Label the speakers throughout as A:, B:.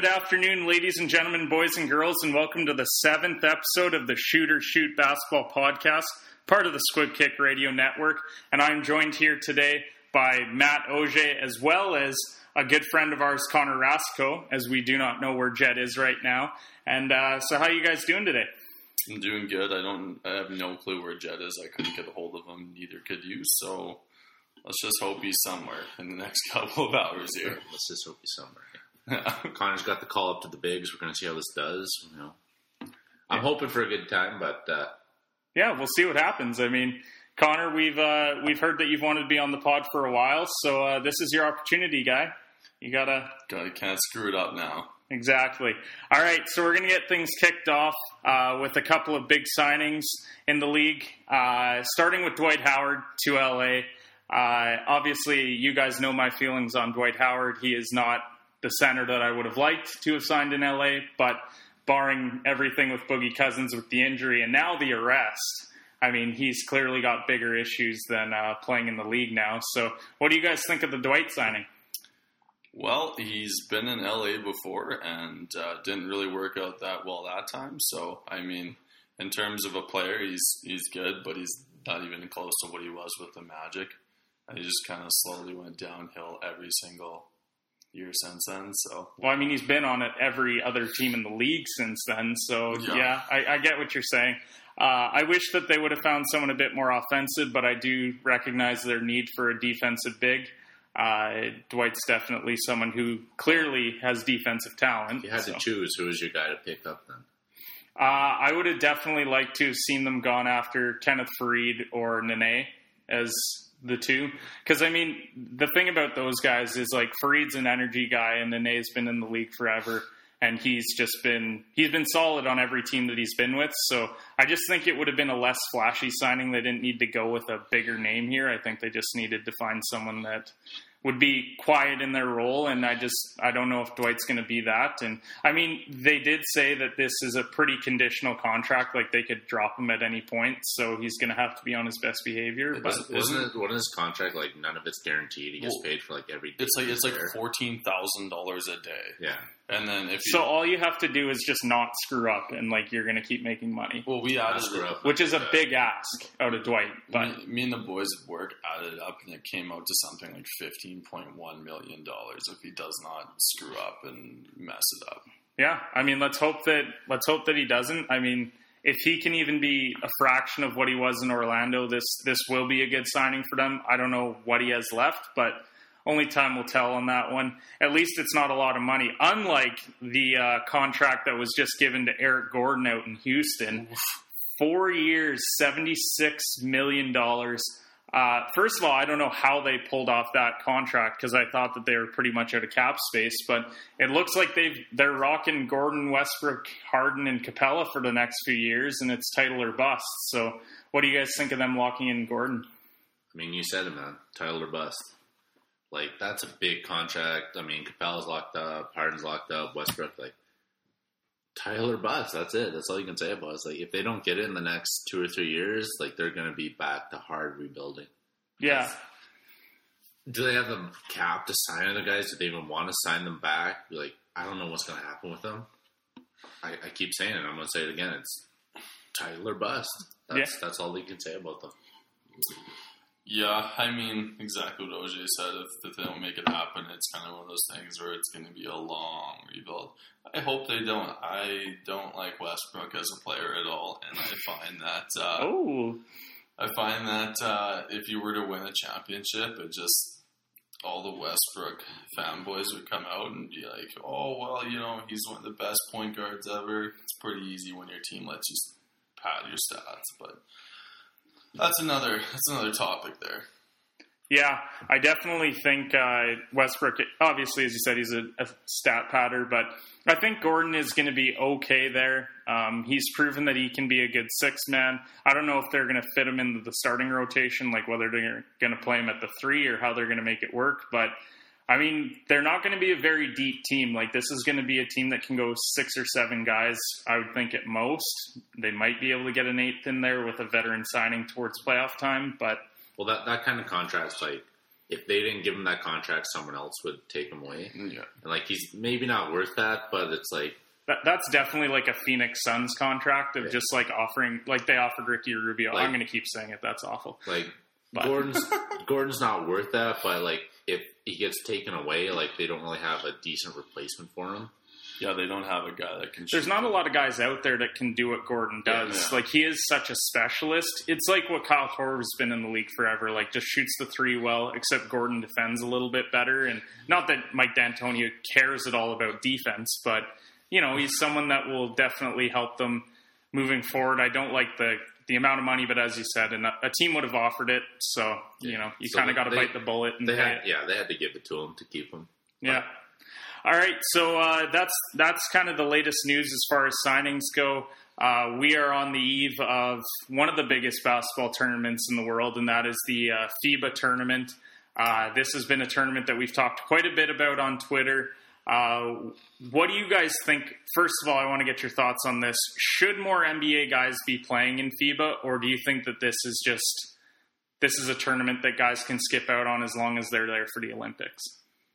A: Good afternoon, ladies and gentlemen, boys and girls, and welcome to the seventh episode of the Shooter Shoot Basketball Podcast, part of the Squid Kick Radio Network. And I'm joined here today by Matt Auger, as well as a good friend of ours, Connor Rasco, as we do not know where Jhett is right now. And uh, so, how are you guys doing today?
B: I'm doing good. I don't. I have no clue where Jhett is. I couldn't get a hold of him. Neither could you. So let's just hope he's somewhere in the next couple of hours here.
C: Let's just hope he's somewhere. Connor's got the call up to the bigs. We're going to see how this does. You know, I'm hoping for a good time, but uh,
A: yeah, we'll see what happens. I mean, Connor, we've uh, we've heard that you've wanted to be on the pod for a while, so uh, this is your opportunity, guy. You gotta
B: gotta can't screw it up now.
A: Exactly. All right, so we're gonna get things kicked off uh, with a couple of big signings in the league, uh, starting with Dwight Howard to LA. Uh, obviously, you guys know my feelings on Dwight Howard. He is not the center that I would have liked to have signed in LA, but barring everything with Boogie Cousins with the injury and now the arrest, I mean, he's clearly got bigger issues than uh, playing in the league now. So, what do you guys think of the Dwight signing?
B: Well, he's been in LA before and uh, didn't really work out that well that time. So, I mean, in terms of a player, he's he's good, but he's not even close to what he was with the Magic. And he just kind of slowly went downhill every single year since then. So,
A: well, I mean, he's been on it every other team in the league since then. So, yeah, yeah I, I, get what you're saying. Uh, I wish that they would have found someone a bit more offensive, but I do recognize their need for a defensive big. Uh, Dwight's definitely someone who clearly has defensive talent.
C: You had so. to choose who was your guy to pick up then.
A: Uh, I would have definitely liked to have seen them gone after Kenneth Faried or Nene as the two. Because I mean, the thing about those guys is like Faried's an energy guy, and Nene's been in the league forever and he's just been he's been solid on every team that he's been with. So I just think it would have been a less flashy signing. They didn't need to go with a bigger name here. I think they just needed to find someone that would be quiet in their role and I just I don't know if Dwight's going to be that. And I mean they did say that this is a pretty conditional contract like they could drop him at any point so he's going to have to be on his best behavior
C: but isn't, isn't it one of his contract like none of it's guaranteed? He gets well, paid for like every
B: it's like it's like $14,000 a day.
C: Yeah
B: and then if
A: so, all you have to do is just not screw up, and like you're going to keep making money.
B: Well, we added
C: screw up,
A: which is a big ask out of Dwight. But
B: me, me, and the boys at work added up, and it came out to something like fifteen point one million dollars if he does not screw up and mess it up.
A: Yeah, I mean, let's hope that let's hope that he doesn't. I mean, if he can even be a fraction of what he was in Orlando, this this will be a good signing for them. I don't know what he has left, but only time will tell on that one. At least it's not a lot of money. Unlike the uh, contract that was just given to Eric Gordon out in Houston, four years, seventy-six million dollars. Uh, first of all, I don't know how they pulled off that contract because I thought that they were pretty much out of cap space. But it looks like they've they're rocking Gordon, Westbrook, Harden, and Capela for the next few years, and it's title or bust. So, what do you guys think of them locking in Gordon?
C: I mean, you said it, man. Title or bust. Like that's a big contract. I mean, Capela's locked up, Harden's locked up, Westbrook like Tyler Butts. That's it. That's all you can say about it. It's like if they don't get it in the next two or three years, like they're going to be back to hard rebuilding.
A: Yeah.
C: Do they have the cap to sign other guys? Do they even want to sign them back? Like I don't know what's going to happen with them. I, I keep saying it. I'm going to say it again. It's Tyler bust. That's yeah. that's all they can say about them.
B: Yeah, I mean, exactly what OJ said. If, if they don't make it happen, it's kind of one of those things where it's going to be a long rebuild. I hope they don't. I don't like Westbrook as a player at all, and I find that. Uh,
A: oh.
B: I find that uh, if you were to win a championship, it just all the Westbrook fanboys would come out and be like, "Oh well, you know, he's one of the best point guards ever." It's pretty easy when your team lets you pad your stats, but that's another that's another topic there.
A: Yeah, I definitely think uh, Westbrook. Obviously, as you said, he's a, a stat patter, but I think Gordon is going to be okay there. Um, he's proven that he can be a good six man. I don't know if they're going to fit him into the starting rotation, like whether they're going to play him at the three or how they're going to make it work. But I mean, they're not going to be a very deep team. Like this is going to be a team that can go six or seven guys. I would think at most. They might be able to get an eighth in there with a veteran signing towards playoff time, but
C: well, that that kind of contrast, like if they didn't give him that contract, someone else would take him away.
B: Mm, yeah.
C: And like he's maybe not worth that, but it's like
A: That, that's definitely like a Phoenix Suns contract of
C: Yeah.
A: just like offering, like they offered Ricky Rubio.
C: Like-
A: I'm going to keep saying it. That's awful.
C: like
A: But-
C: Gordon's Gordon's not worth that, but like if he gets taken away, like they don't really have a decent replacement for him.
B: Yeah, they don't have a guy that can.
A: There's
B: shoot.
A: not a lot of guys out there that can do what Gordon
C: Yeah,
A: does.
B: yeah.
A: Like he is such a specialist. It's like what Kyle Korver's been in the league forever. Like just shoots the three well, except Gordon defends a little bit better. And not that Mike D'Antoni cares at all about defense, but you know he's someone that will definitely help them moving forward. I don't like the the amount of money, but as you said, and a, team would have offered it, so you know you
C: So
A: kind of got to bite the bullet and
C: They had yeah, they had to give it to him to keep him.
A: Yeah. All right. So uh, that's that's kind of the latest news as far as signings go. Uh, we are on the eve of one of the biggest basketball tournaments in the world, and that is the uh, FIBA tournament. Uh, this has been a tournament that we've talked quite a bit about on Twitter. Uh, what do you guys think? First of all, I want to get your thoughts on this. Should more NBA guys be playing in FIBA, or do you think that this is just this is a tournament that guys can skip out on as long as they're there for the Olympics?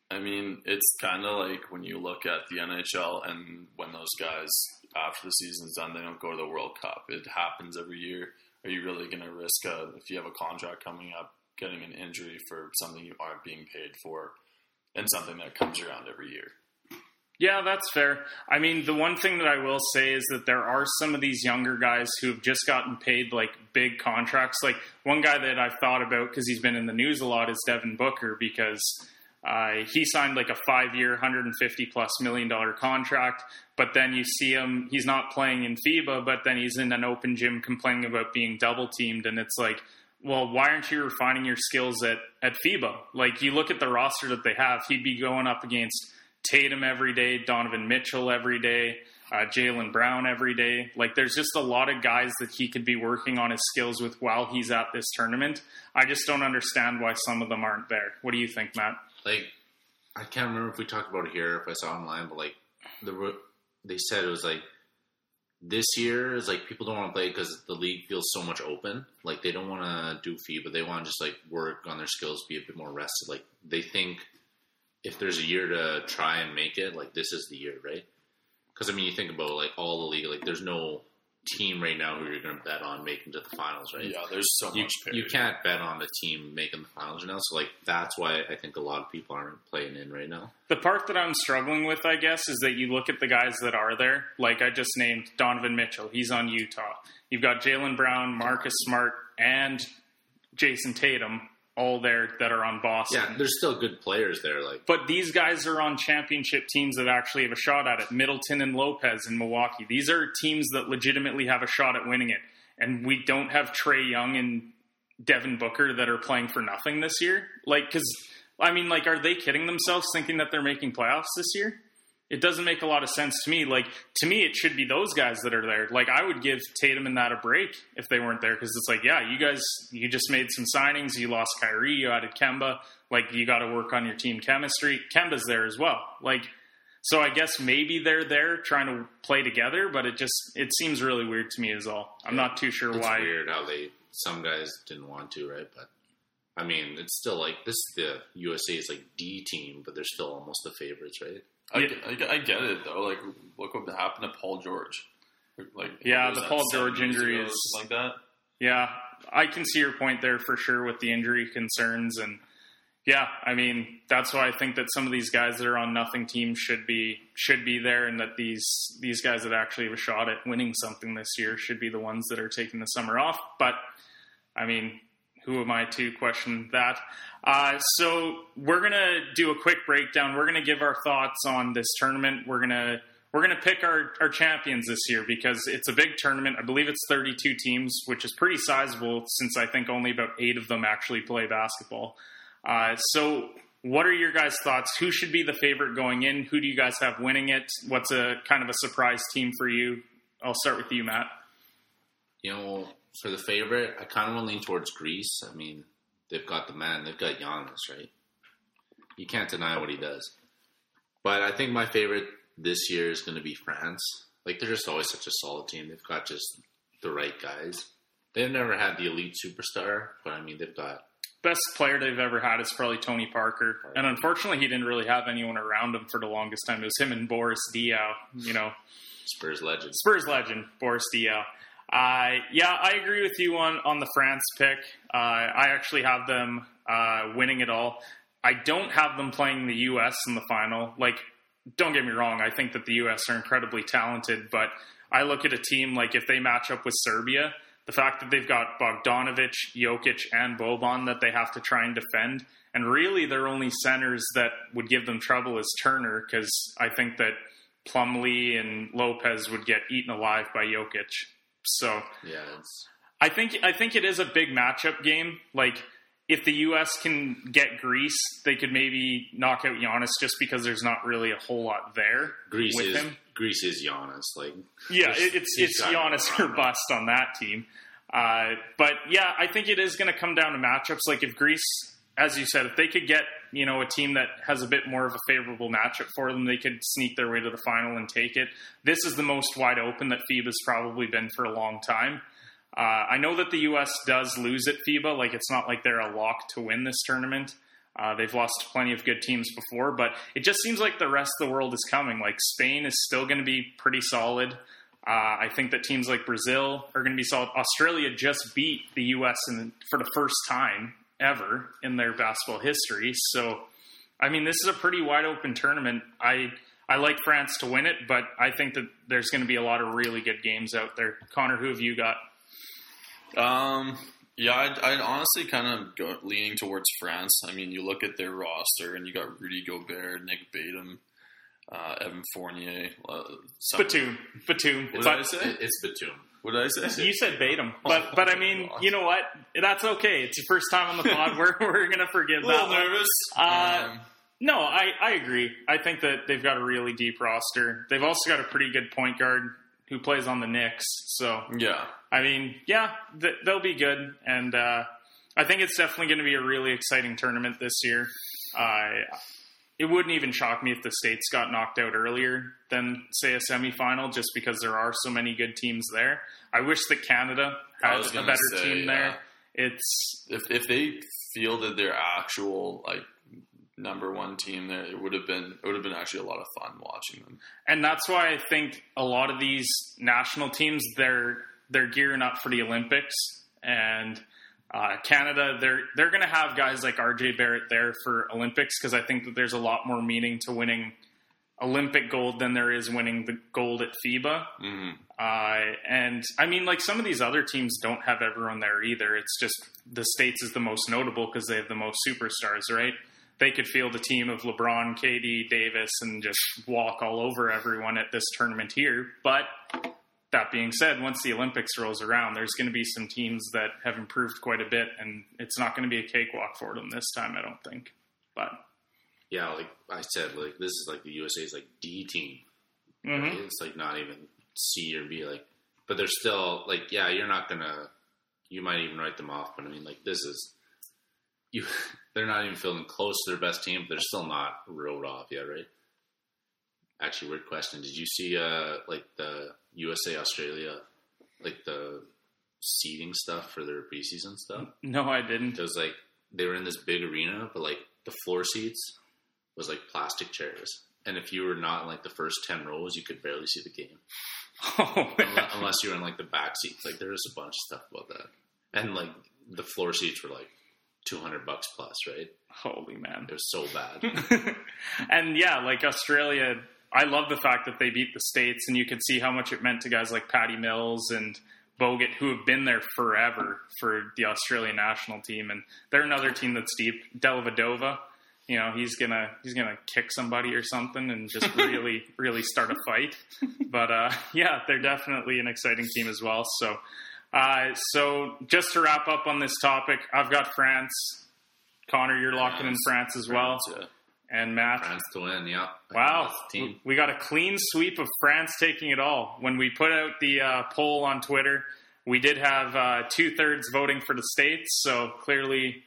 B: I mean, it's kind of like when you look at the NHL and when those guys, after the season's done, they don't go to the World Cup. It happens every year. Are you really going to risk, a, if you have a contract coming up, getting an injury for something you aren't being paid for and something that comes around every year?
A: Yeah, that's fair. I mean, the one thing that I will say is that there are some of these younger guys who have just gotten paid like big contracts. Like one guy that I've thought about because he's been in the news a lot is Devin Booker because uh, he signed like a five-year, 150 plus million dollar contract. But then you see him; he's not playing in FIBA, but then he's in an open gym complaining about being double teamed, and it's like. Well, why aren't you refining your skills at, at FIBA? Like, you look at the roster that they have, he'd be going up against Tatum every day, Donovan Mitchell every day, uh, Jaylen Brown every day. Like, there's just a lot of guys that he could be working on his skills with while he's at this tournament. I just don't understand why some of them aren't there. What do you think, Matt?
C: Like I can't remember if we talked about it here, if I saw online, but like they said it was like this year is like people don't want to play because the league feels so much open. Like they don't want to do FIBA, they want to just like work on their skills, be a bit more rested. Like they think if there's a year to try and make it, like this is the year, right? Because I mean, you think about like all the league, like there's no team right now who you're going to bet on making to the finals, right?
B: Yeah, there's so
C: you,
B: much
C: you can't bet on a team making the finals right now. So like that's why I think a lot of people aren't playing in right now.
A: The part that I'm struggling with, I guess, is that you look at the guys that are there. Like I just named Donovan Mitchell. He's on Utah. You've got Jaylen Brown, Marcus Smart, and Jayson Tatum all there that are on Boston.
C: Yeah, there's still good players there. Like
A: But these guys are on championship teams that actually have a shot at it. Middleton and Lopez in Milwaukee. These are teams that legitimately have a shot at winning it. And we don't have Trae Young and Devin Booker that are playing for nothing this year. Like, because, I mean, like, are they kidding themselves thinking that they're making playoffs this year? It doesn't make a lot of sense to me. Like, to me, it should be those guys that are there. Like, I would give Tatum and that a break if they weren't there because it's like, yeah, you guys, you just made some signings. You lost Kyrie, you added Kemba. Like, you got to work on your team chemistry. Kemba's there as well. Like, so I guess maybe they're there trying to play together, but it just it seems really weird to me as all. I'm not too sure
C: it's
A: why.
C: weird how they some guys didn't want to, right? But I mean, it's still like this. The USA is like D team, but they're still almost the favorites, right?
B: I,
A: Yeah.
B: get- I, I get it though. Like, look what happened to Paul George. Like,
A: Yeah, the Paul George injury is-
B: like that.
A: Yeah, I can see your point there for sure with the injury concerns and yeah, I mean that's why I think that some of these guys that are on nothing teams should be should be there, and that these these guys that actually have a shot at winning something this year should be the ones that are taking the summer off. But I mean, who am I to question that? Uh, so we're gonna do a quick breakdown. We're gonna give our thoughts on this tournament. We're gonna we're gonna pick our, our champions this year because it's a big tournament. I believe it's 32 teams, which is pretty sizable since I think only about eight of them actually play basketball. Uh, so, what are your guys' thoughts? Who should be the favorite going in? Who do you guys have winning it? What's a kind of a surprise team for you? I'll start with you, Matt.
C: You know, for the favorite, I kind of want to lean towards Greece. I mean, they've got the man, they've got Giannis, right? You can't deny what he does. But I think my favorite this year is going to be France. Like, they're just always such a solid team. They've got just the right guys. They've never had the elite superstar, but I mean, they've got
A: best player they've ever had is probably Tony Parker, and unfortunately, he didn't really have anyone around him for the longest time. It was him and Boris Diaw. You know,
C: Spurs legends.
A: Spurs legend Boris Diaw. Uh, yeah, I agree with you on on the France pick. Uh, I actually have them uh, winning it all. I don't have them playing the U.S. in the final. Like, don't get me wrong. I think that the U.S. are incredibly talented, but I look at a team like if they match up with Serbia, the fact that they've got Bogdanovic, Jokic, and Boban that they have to try and defend, and really their only centers that would give them trouble is Turner, because I think that Plumlee and Lopez would get eaten alive by Jokic. So
C: Yeah, it's
A: I think I think it is a big matchup game. Like if the U.S. can get Greece, they could maybe knock out Giannis just because there's not really a whole lot there
C: Greece
A: with
C: is
A: him.
C: Greece is Giannis. Like
A: Yeah, it, it's it's Giannis or bust on that team. Uh, but yeah, I think it is going to come down to matchups. Like if Greece, as you said, if they could get you know a team that has a bit more of a favorable matchup for them, they could sneak their way to the final and take it. This is the most wide open that FIBA's probably been for a long time. Uh, I know that the U.S. does lose at FIBA. Like it's not like they're a lock to win this tournament. Uh, they've lost plenty of good teams before, but it just seems like the rest of the world is coming. Like Spain is still going to be pretty solid. Uh, I think that teams like Brazil are going to be solid. Australia just beat the U.S. In, for the first time ever in their basketball history. So, I mean, this is a pretty wide open tournament. I I like France to win it, but I think that there's going to be a lot of really good games out there. Connor, who have you got?
B: Um, yeah, I'd, I'd honestly kind of go leaning towards France. I mean, you look at their roster, and you got Rudy Gobert, Nick Batum, uh, Evan Fournier. Uh,
A: Batum. Batum.
B: What did I say?
C: it- it's Batum.
B: What did I say?
A: you said Batum, but but I mean, you know what? That's okay. It's your first time on the pod. We're we're gonna forgive
B: a little
A: that.
B: nervous.
A: Uh,
B: um,
A: No, I, I agree. I think that they've got a really deep roster. They've also got a pretty good point guard who plays on the Knicks. So,
B: yeah,
A: I mean, yeah, th- they'll be good. And uh, I think it's definitely going to be a really exciting tournament this year. Uh, it wouldn't even shock me if the States got knocked out earlier than, say, a semifinal, just because there are so many good teams there. I wish that Canada had a better
B: say,
A: team there. It's
B: if if they fielded their actual like number one team there, it would have been it would have been actually a lot of fun watching them.
A: and that's why I think a lot of these national teams they're they're gearing up for the Olympics and uh, Canada they're they're going to have guys like RJ Barrett there for Olympics because I think that there's a lot more meaning to winning Olympic gold than there is winning the gold at FIBA.
B: hmm
A: Uh, and I mean, like some of these other teams don't have everyone there either. It's just the states is the most notable because they have the most superstars, right? They could field a team of LeBron, KD, Davis, and just walk all over everyone at this tournament here. But that being said, once the Olympics rolls around, there's going to be some teams that have improved quite a bit, and it's not going to be a cakewalk for them this time, I don't think. But
C: Yeah, like I said, like this is like the USA's like D team.
A: mhm.
C: right? It's like not even C or B. Like, but they're still like, yeah, you're not gonna. You might even write them off, but I mean, like this is you. They're not even feeling close to their best team. But they're still not wrote off yet, right? Actually, weird question. Did you see uh like the USA Australia like the seating stuff for their preseason stuff?
A: no, I didn't.
C: It was like they were in this big arena, but like the floor seats was like plastic chairs. And if you were not in like the first ten rows, you could barely see the game
A: Oh,
C: unless, you were in like the back seats. Like there was a bunch of stuff about that, and like the floor seats were like two hundred bucks plus, right?
A: holy man.
C: It was so bad.
A: and yeah, like Australia, I love the fact that they beat the States, and you could see how much it meant to guys like Patty Mills and Bogut, who have been there forever for the Australian national team, and they're another team that's deep. Dellavedova, you know, he's gonna he's gonna kick somebody or something and just really really start a fight. But uh, yeah, they're definitely an exciting team as well. So. Uh, so just to wrap up on this topic, I've got France. Connor, you're locking in France as well,
B: Yeah.
A: And Matt.
C: France to win, yeah.
A: Wow, we got a clean sweep of France taking it all. When we put out the uh, poll on Twitter, we did have uh, two thirds voting for the states, so clearly,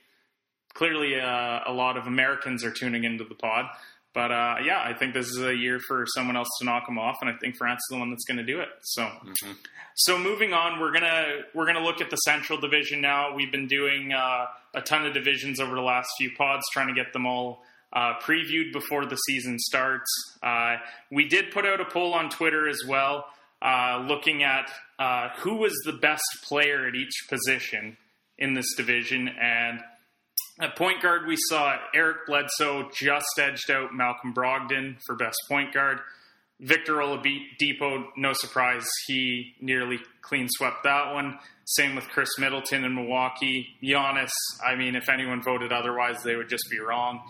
A: clearly, uh, a lot of Americans are tuning into the pod. But uh, yeah, I think this is a year for someone else to knock them off, and I think France is the one that's going to do it. So,
B: Mm-hmm.
A: so moving on, we're gonna we're gonna look at the Central Division now. We've been doing uh, a ton of divisions over the last few pods, trying to get them all uh, previewed before the season starts. Uh, we did put out a poll on Twitter as well, uh, looking at uh, who was the best player at each position in this division, and at point guard, we saw Eric Bledsoe just edged out Malcolm Brogdon for best point guard. Victor Oladipo, no surprise, he nearly clean swept that one. Same with Khris Middleton in Milwaukee. Giannis, I mean, if anyone voted otherwise, they would just be wrong.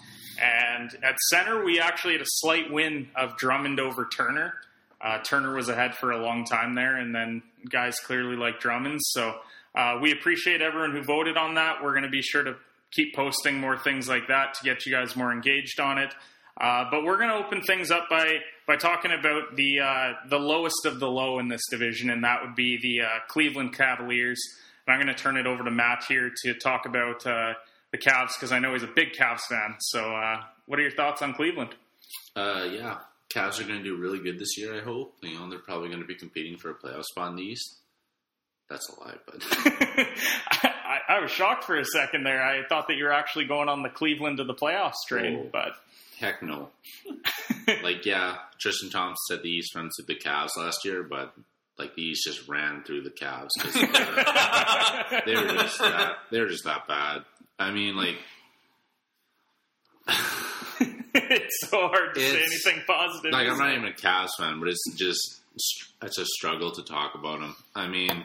A: And at center, we actually had a slight win of Drummond over Turner. Uh, Turner was ahead for a long time there, and then guys clearly like Drummond. So uh, we appreciate everyone who voted on that. We're going to be sure to keep posting more things like that to get you guys more engaged on it. Uh, but we're going to open things up by by talking about the uh, the lowest of the low in this division, and that would be the uh, Cleveland Cavaliers. And I'm going to turn it over to Matt here to talk about uh, the Cavs because I know he's a big Cavs fan. So, uh, what are your thoughts on Cleveland?
C: Uh, yeah, Cavs are going to do really good this year. I hope. You know, they're probably going to be competing for a playoff spot in the East. That's a lie, but
A: I, I was shocked for a second there. I thought that you were actually going on the Cleveland to the playoffs train,
C: Oh.
A: but
C: heck no. like, yeah, Tristan Thompson said the East runs through the Cavs last year, but like the East just ran through the Cavs because they were just that they were just that bad. I mean, like
A: it's so hard to say
C: It's-
A: anything positive.
C: like I'm
A: isn't
C: even a Cavs fan, but it's just it's a struggle to talk about them. I mean,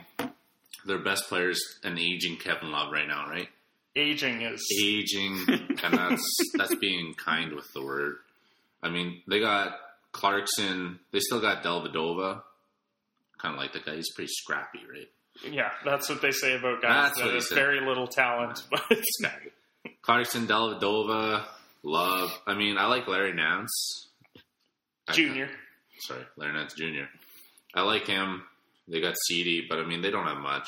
C: their best players an aging Kevin Love right now, right?
A: aging is
C: Aging, and that's that's being kind with the word. I mean, they got Clarkson. They still got Dellavedova. Kind of like the guy. He's pretty scrappy, right?
A: Yeah. That's what they say about guys
C: That's
A: that
C: what he said.
A: very little talent. But
C: Scrappy. Clarkson, Dellavedova, Love. I mean, I like Larry Nance.
A: Junior,
C: sorry, Larry Nance Jr. I like him. They got Cedi, but I mean, they don't have much.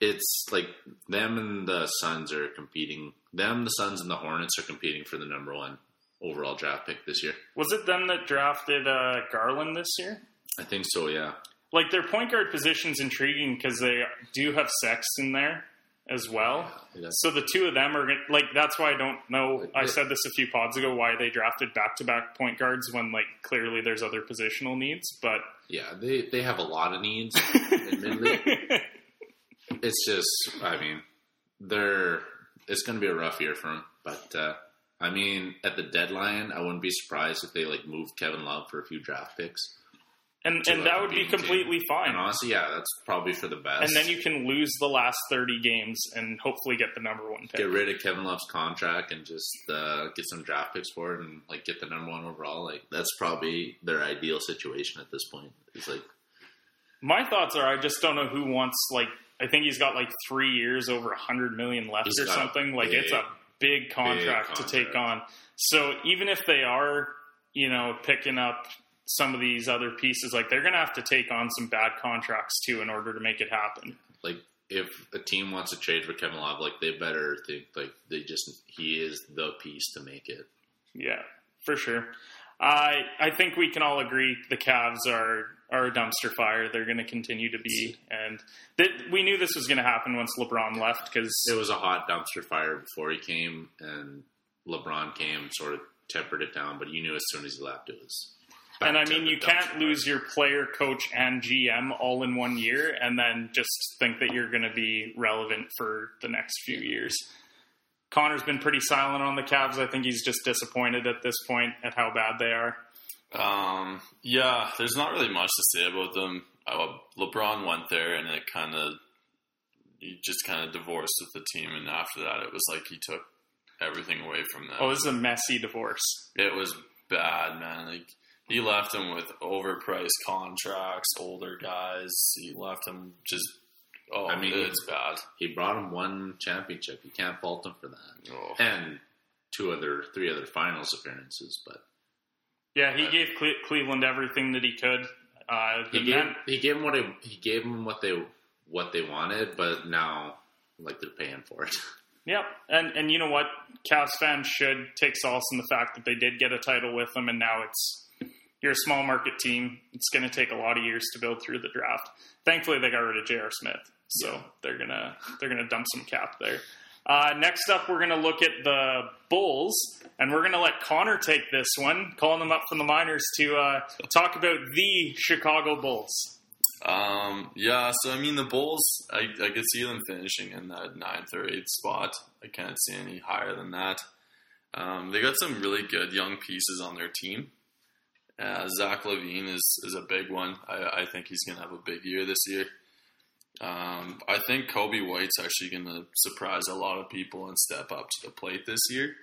C: It's like them and the Suns are competing. Them, the Suns, and the Hornets are competing for the number one overall draft pick this year.
A: was it them that drafted uh, Garland this year?
C: I think so. Yeah.
A: Like their point guard position's intriguing because they do have sex in there as well.
C: Yeah.
A: So the two of them are gonna- like that's why I don't know. I said this a few pods ago why they drafted back to back point guards when like clearly there's other positional needs, but
C: Yeah, they they have a lot of needs. admittedly, it's just, I mean, they're it's going to be a rough year for them. But uh, I mean, at the deadline, I wouldn't be surprised if they like moved Kevin Love for a few draft picks.
A: And and that would be
C: beating team.
A: completely fine.
C: And honestly, yeah, that's probably for the best.
A: And then you can lose the last 30 games and hopefully get the number one pick.
C: get rid of Kevin Love's contract and just uh, get some draft picks for it and like get the number one overall. Like that's probably their ideal situation at this point. It's like
A: My thoughts are I just don't know who wants, like, I think he's got like three years over a 100 million left
C: He's
A: or something. Like,
C: big-
A: it's a big contract, to take on. So even if they are, you know, picking up some of these other pieces, like, they're going to have to take on some bad contracts too in order to make it happen.
C: like if a team wants to trade for Kevin Love, like they better think like they just he is the piece to make it.
A: Yeah, for sure. I I think we can all agree the Cavs are are a dumpster fire. They're going to continue to be, and that we knew this was going to happen once LeBron left because
C: It was a hot dumpster fire before he came, and LeBron came, sort of tempered it down. But you knew as soon as he left, it was. Back
A: and I mean you can't
C: fire.
A: lose your player, coach, and GM all in one year, and then just think that you're going to be relevant for the next few years. Connor's been pretty silent on the Cavs. I think he's just disappointed at this point at how bad they are.
B: Um, yeah, there's not really much to say about them. Uh, LeBron went there, and it kind of he just kind of divorced with the team, and after that, it was like he took everything away from them.
A: Oh, this is a messy divorce.
B: It was bad, man. Like he left him with overpriced contracts, older guys. He left him just. Oh,
C: I mean,
B: it's bad.
C: He brought him one championship. You can't fault him for that,
B: Oh.
C: and two other, three other finals appearances. But
A: Yeah, he gave Cle- Cleveland everything that he could. Uh,
C: he gave
A: men-
C: he gave them what he, he gave them what they what they wanted, but now like they're paying for it.
A: Yep, and and you know what, Cavs fans should take solace in the fact that they did get a title with them, and now it's you're a small market team. It's going to take a lot of years to build through the draft. Thankfully, they got rid of J.R. Smith, so they're gonna they're gonna dump some cap there. Uh, next up, we're going to look at the Bulls, and we're going to let Connor take this one, calling them up from the minors to uh, talk about the Chicago Bulls.
B: Um, yeah, so I mean, the Bulls, I, I could see them finishing in that ninth or eighth spot. I can't see any higher than that. Um, they got some really good young pieces on their team. Uh, Zach LaVine is, is a big one. I, I think he's going to have a big year this year. Um, I think Coby White's actually going to surprise a lot of people and step up to the plate this year.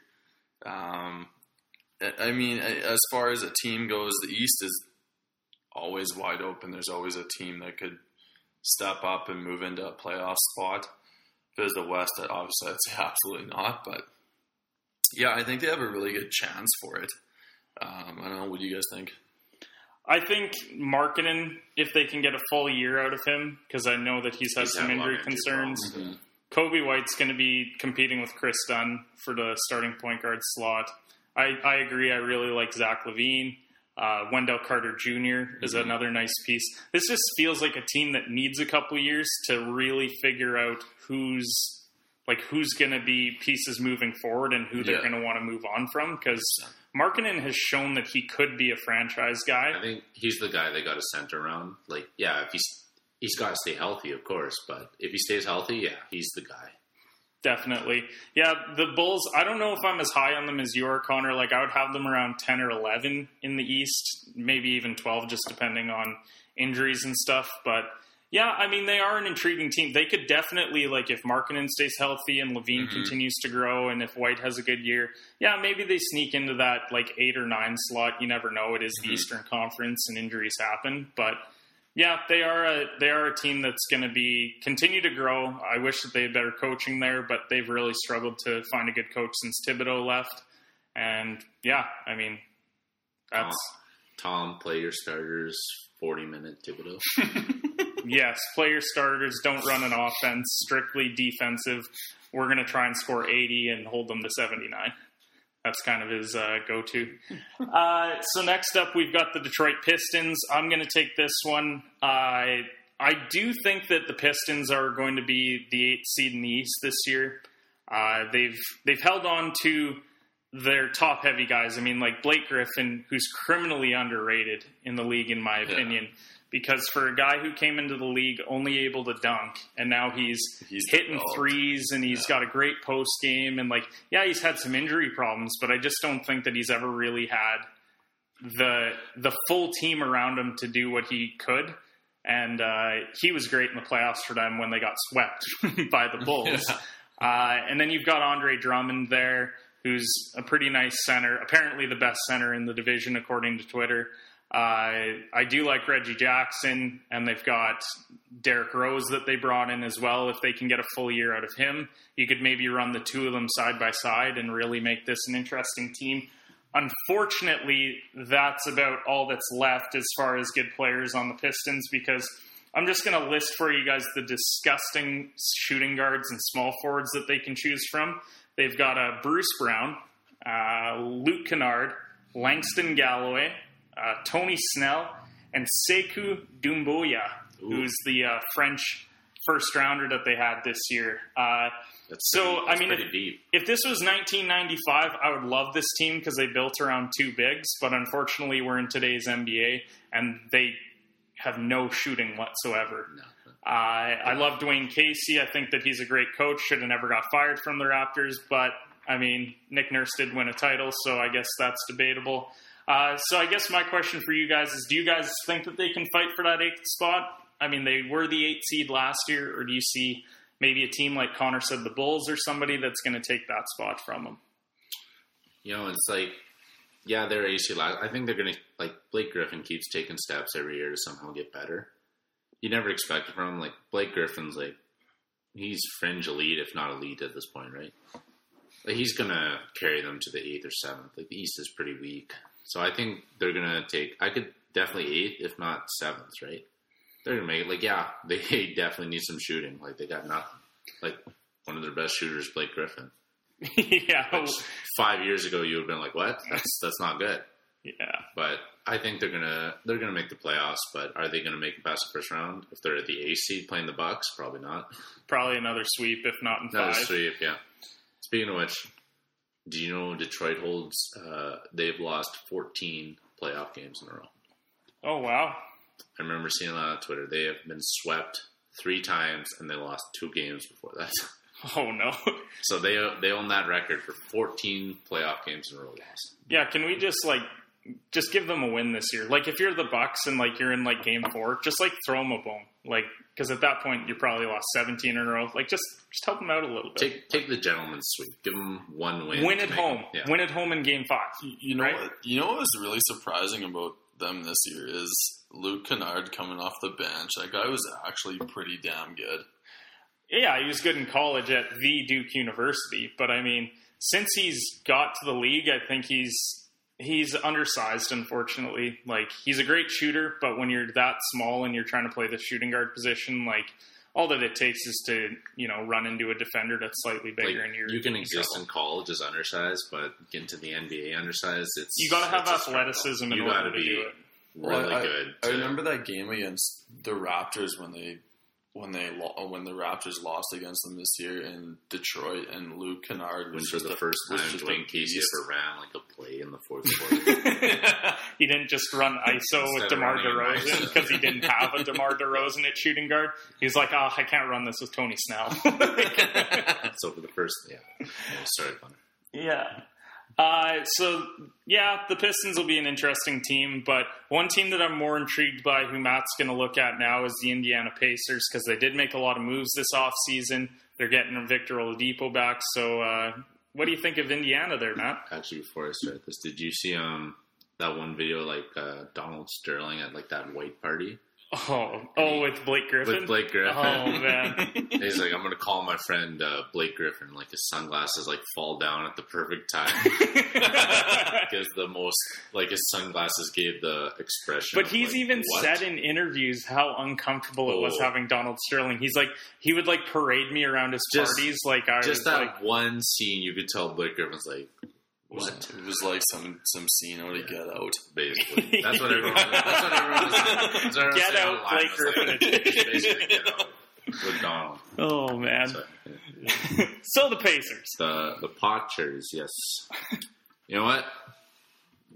B: Um, I mean, as far as a team goes, the East is always wide open. There's always a team that could step up and move into a playoff spot. If it's the West, obviously I'd say absolutely not. But yeah, I think they have a really good chance for it. Um, I don't know. What do you guys think?
A: I think Markkanen, if they can get a full year out of him, because I know that he's had
C: He's
A: some
C: had
A: injury concerns.
C: problems,
A: Coby White's going to be competing with Kris Dunn for the starting point guard slot. I, I agree. I really like Zach LaVine. Uh, Wendell Carter Jr. is
C: Mm-hmm.
A: another nice piece. This just feels like a team that needs a couple years to really figure out who's like who's going to be pieces moving forward and who they're
B: Yeah.
A: going to want to move on from. Because Markkanen has shown that he could be a franchise guy.
C: I think he's the guy they got to center around. Like, yeah, if he's he's got to stay healthy, of course, but if he stays healthy, yeah, he's the guy.
A: Definitely. Yeah, the Bulls, I don't know if I'm as high on them as you are, Connor. Like, I would have them around 10 or 11 in the East, maybe even 12, just depending on injuries and stuff. But yeah, I mean, they are an intriguing team. They could definitely, like, if Markkanen stays healthy and LaVine
B: Mhm.
A: continues to grow and if White has a good year, yeah, maybe they sneak into that, like, eight or nine slot. You never know. It is the
B: Mhm.
A: Eastern Conference and injuries happen. But yeah, they are a they are a team that's going to be continue to grow. I wish that they had better coaching there, but they've really struggled to find a good coach since Thibodeau left. And yeah, I mean, that's
C: Tom, play your starters, forty minute Thibodeau.
A: yes. Player starters don't run an offense, strictly defensive. We're going to try and score eighty and hold them to seventy nine. That's kind of his uh, go to. Uh, so next up, we've got the Detroit Pistons. I'm going to take this one. I I do think that the Pistons are going to be the eighth seed in the East this year. Uh, they've they've held on to their top heavy guys. I mean, like Blake Griffin, who's criminally underrated in the league, in my
B: Yeah.
A: Because for a guy who came into the league only able to dunk, and now he's,
B: He's
A: hitting
B: developed.
A: threes, and he's got a great post game, and like, yeah, he's had some injury problems, but I just don't think that he's ever really had the the full team around him to do what he could. And uh, he was great in the playoffs for them when they got swept by the Bulls.
B: Yeah.
A: Uh, and then you've got Andre Drummond there, who's a pretty nice center, apparently the best center in the division, according to Twitter. I do like Reggie Jackson, and they've got Derrick Rose that they brought in as well. If they can get a full year out of him, you could maybe run the two of them side by side and really make this an interesting team. Unfortunately, that's about all that's left as far as good players on the Pistons because I'm just going to list for you guys the disgusting shooting guards and small forwards that they can choose from. They've got uh, Bruce Brown, uh, Luke Kennard, Langston Galloway, uh, Tony Snell, and Sekou Doumbouya, who's the uh, French first rounder that they had this year. Uh,
C: That's
A: So,
C: pretty-
A: I mean,
C: deep.
A: if this was 1995, I would love this team because they built around two bigs. But unfortunately, we're in today's NBA, and they have no shooting whatsoever.
C: No.
A: Uh, I love Dwane Casey. I think that he's a great coach. Should have never got fired from the Raptors, but I mean, Nick Nurse did win a title, so I guess that's debatable. Uh, so I guess my question for you guys is: Do you guys think that they can fight for that eighth spot? I mean, they were the eighth seed last year, or do you see maybe a team like Connor said, the Bulls, or somebody that's going to take that spot from them?
C: You know, it's like, yeah, they're AC last. I think they're gonna like Blake Griffin keeps taking steps every year to somehow get better. You never expect it from him. Like Blake Griffin's like, he's fringe elite, if not elite at this point, right? Like he's gonna carry them to the eighth or seventh. Like the East is pretty weak, so I think they're gonna take. I could definitely eighth, if not seventh, right? They're gonna make it. Like yeah, they definitely need some shooting. Like they got nothing. Like one of their best shooters, Blake Griffin.
A: yeah,
C: Which five years ago you would have been like, "What? That's that's not good."
A: yeah.
C: But I think they're gonna they're gonna make the playoffs. But are they gonna make it past the first round? If they're at the A seed playing the Bucks, probably not.
A: Probably another sweep, if not in
C: Another
A: five.
C: sweep, yeah. Speaking of which, do you know Detroit holds? Uh, they've lost 14 playoff games in a row.
A: Oh wow.
C: I remember seeing that on Twitter. They have been swept three times, and they lost two games before that.
A: Oh no.
C: so they they own that record for 14 playoff games in a row
A: yeah, can we just like just give them a win this year? Like if you're the Bucks and like you're in like game four, just like throw them a bone. Like because at that point you probably lost 17 in a row. Like just just help them out a little bit.
C: Take take the gentleman's sweep. Give them one win.
A: win at home.
C: Yeah.
A: Win at home in game five.
B: You- You know
A: Right.
B: what? You know what was really surprising about them this year is Luke Kennard coming off the bench. That guy was actually pretty damn good.
A: Yeah, he was good in college at the Duke University, but I mean, since he's got to the league, I think he's he's undersized. Unfortunately, like he's a great shooter, but when you're that small and you're trying to play the shooting guard position, like all that it takes is to you know run into a defender that's slightly
C: Like,
A: bigger, and you're
C: you can exist
A: trouble.
C: in college as undersized, but get into the NBA undersized, it's
A: You got to have
C: it's a struggle.
A: athleticism in
C: You
A: order
C: gotta be
A: do it.
C: really
B: Well, I,
C: good.
B: I
C: to-
B: remember that game against the Raptors when they when they lo- when the Raptors lost against them this year in Detroit, and Luke Kennard
C: when
B: was
C: for
B: just
C: the
B: a-
C: first time Dwane Casey ever ran like a play in the fourth quarter.
A: he didn't just run ISO with DeMar
C: running an
A: DeRozan because he didn't have a DeMar DeRozan at shooting guard. He's like, oh, I can't run this with Tony Snell.
C: so for the first, yeah, yeah sorry, Connor.
A: Yeah. Uh, so yeah, the Pistons will be an interesting team, but one team that I'm more intrigued by, who Matt's going to look at now, is the Indiana Pacers because they did make a lot of moves this offseason. They're getting Victor Oladipo back. So, uh, what do you think of Indiana there, Matt?
C: Actually, before I start this, did you see um that one video like uh, Donald Sterling at like that white party
A: Oh, oh, with Blake Griffin.
C: with Blake Griffin?
A: Oh man,
C: He's like, I'm gonna call my friend uh, Blake Griffin. Like his sunglasses like fall down at the perfect time because the most like his sunglasses gave the expression.
A: But
C: of,
A: he's
C: like,
A: even
C: what?
A: said in interviews how uncomfortable it was
C: Oh.
A: having Donald Sterling. He's like, he would like parade me around his
C: Just-
A: parties, like I
C: just
A: was
C: that
A: like,
C: one scene, you could tell Blake Griffin's like,
B: It was,
C: what?
B: it was like some some scene out of Get Out.
C: Basically, that's what everyone. That's what everyone. Was, that's what everyone
A: Get
C: saying
A: out. Blake
C: It was
A: Griffin
C: like, basically, get out with Donald.
A: oh man.
C: So, yeah.
A: so the Pacers.
C: The the Pochers, yes. You know what?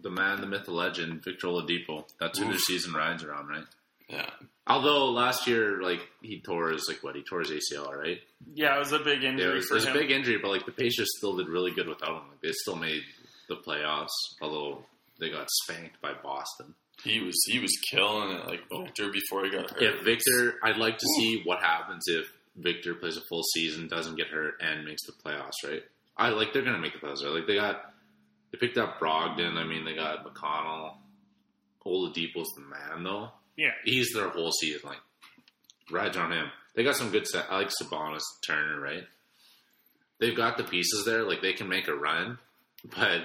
C: The man, the myth, the legend, Victor Oladipo. That's who their season rides around, right?
B: Yeah,
C: Although last year, like he tore his like what he tore his ACL, right?
A: Yeah, it was a big
C: Yeah,
A: injury
C: it was,
A: for
C: it was a big injury, but like the Pacers still did really good without him. Like, they still made the playoffs, although they got spanked by Boston.
B: he was he was killing it like Victor before he got hurt.
C: If Victor, I'd like to see what happens if Victor plays a full season, doesn't get hurt, and makes the playoffs. Right? I like they're gonna make the playoffs. Right? Like they got, they picked up Brogdon. I mean, they got McConnell. Oladipo's the man, though.
A: Yeah.
C: He's their whole season. Like rides on him. They got some good set. I like Sabonis, Turner, right? They've got the pieces there. Like they can make a run, but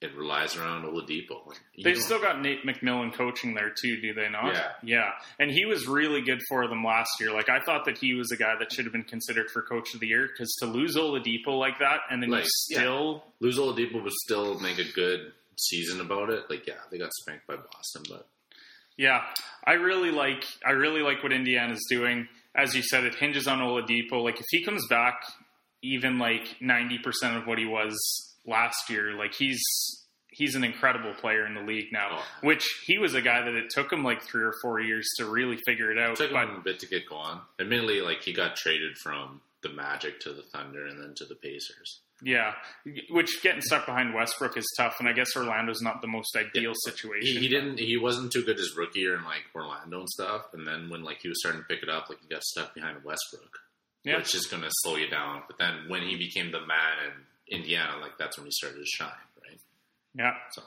C: it relies around Oladipo. Like,
A: They've still got Nate McMillan coaching there too, do they not?
C: Yeah.
A: Yeah. And he was really good for them last year. Like I thought that he was a guy that should have been considered for coach of the year because to lose Oladipo like that and then
C: Like,
A: you
C: yeah.
A: still
C: lose Oladipo, but still make a good season about it. Like, yeah, they got spanked by Boston, but
A: Yeah, I really like I really like what Indiana's doing. As you said, it hinges on Oladipo. Like if he comes back even like ninety percent of what he was last year, like he's he's an incredible player in the league now.
C: Oh.
A: Which he was a guy that it took him like three or four years to really figure it out.
C: it took
A: but
C: him a bit to get going. Admittedly, like he got traded from the Magic to the Thunder and then to the Pacers.
A: Yeah, which getting stuck behind Westbrook is tough, and I guess Orlando's not the most ideal
C: He,
A: situation.
C: he didn't. He wasn't too good as rookie or in like Orlando and stuff. And then when like he was starting to pick it up, like he got stuck behind Westbrook,
A: Yeah.
C: which is going to slow you down. But then when he became the man in Indiana, like that's when he started to shine, right?
A: Yeah.
C: So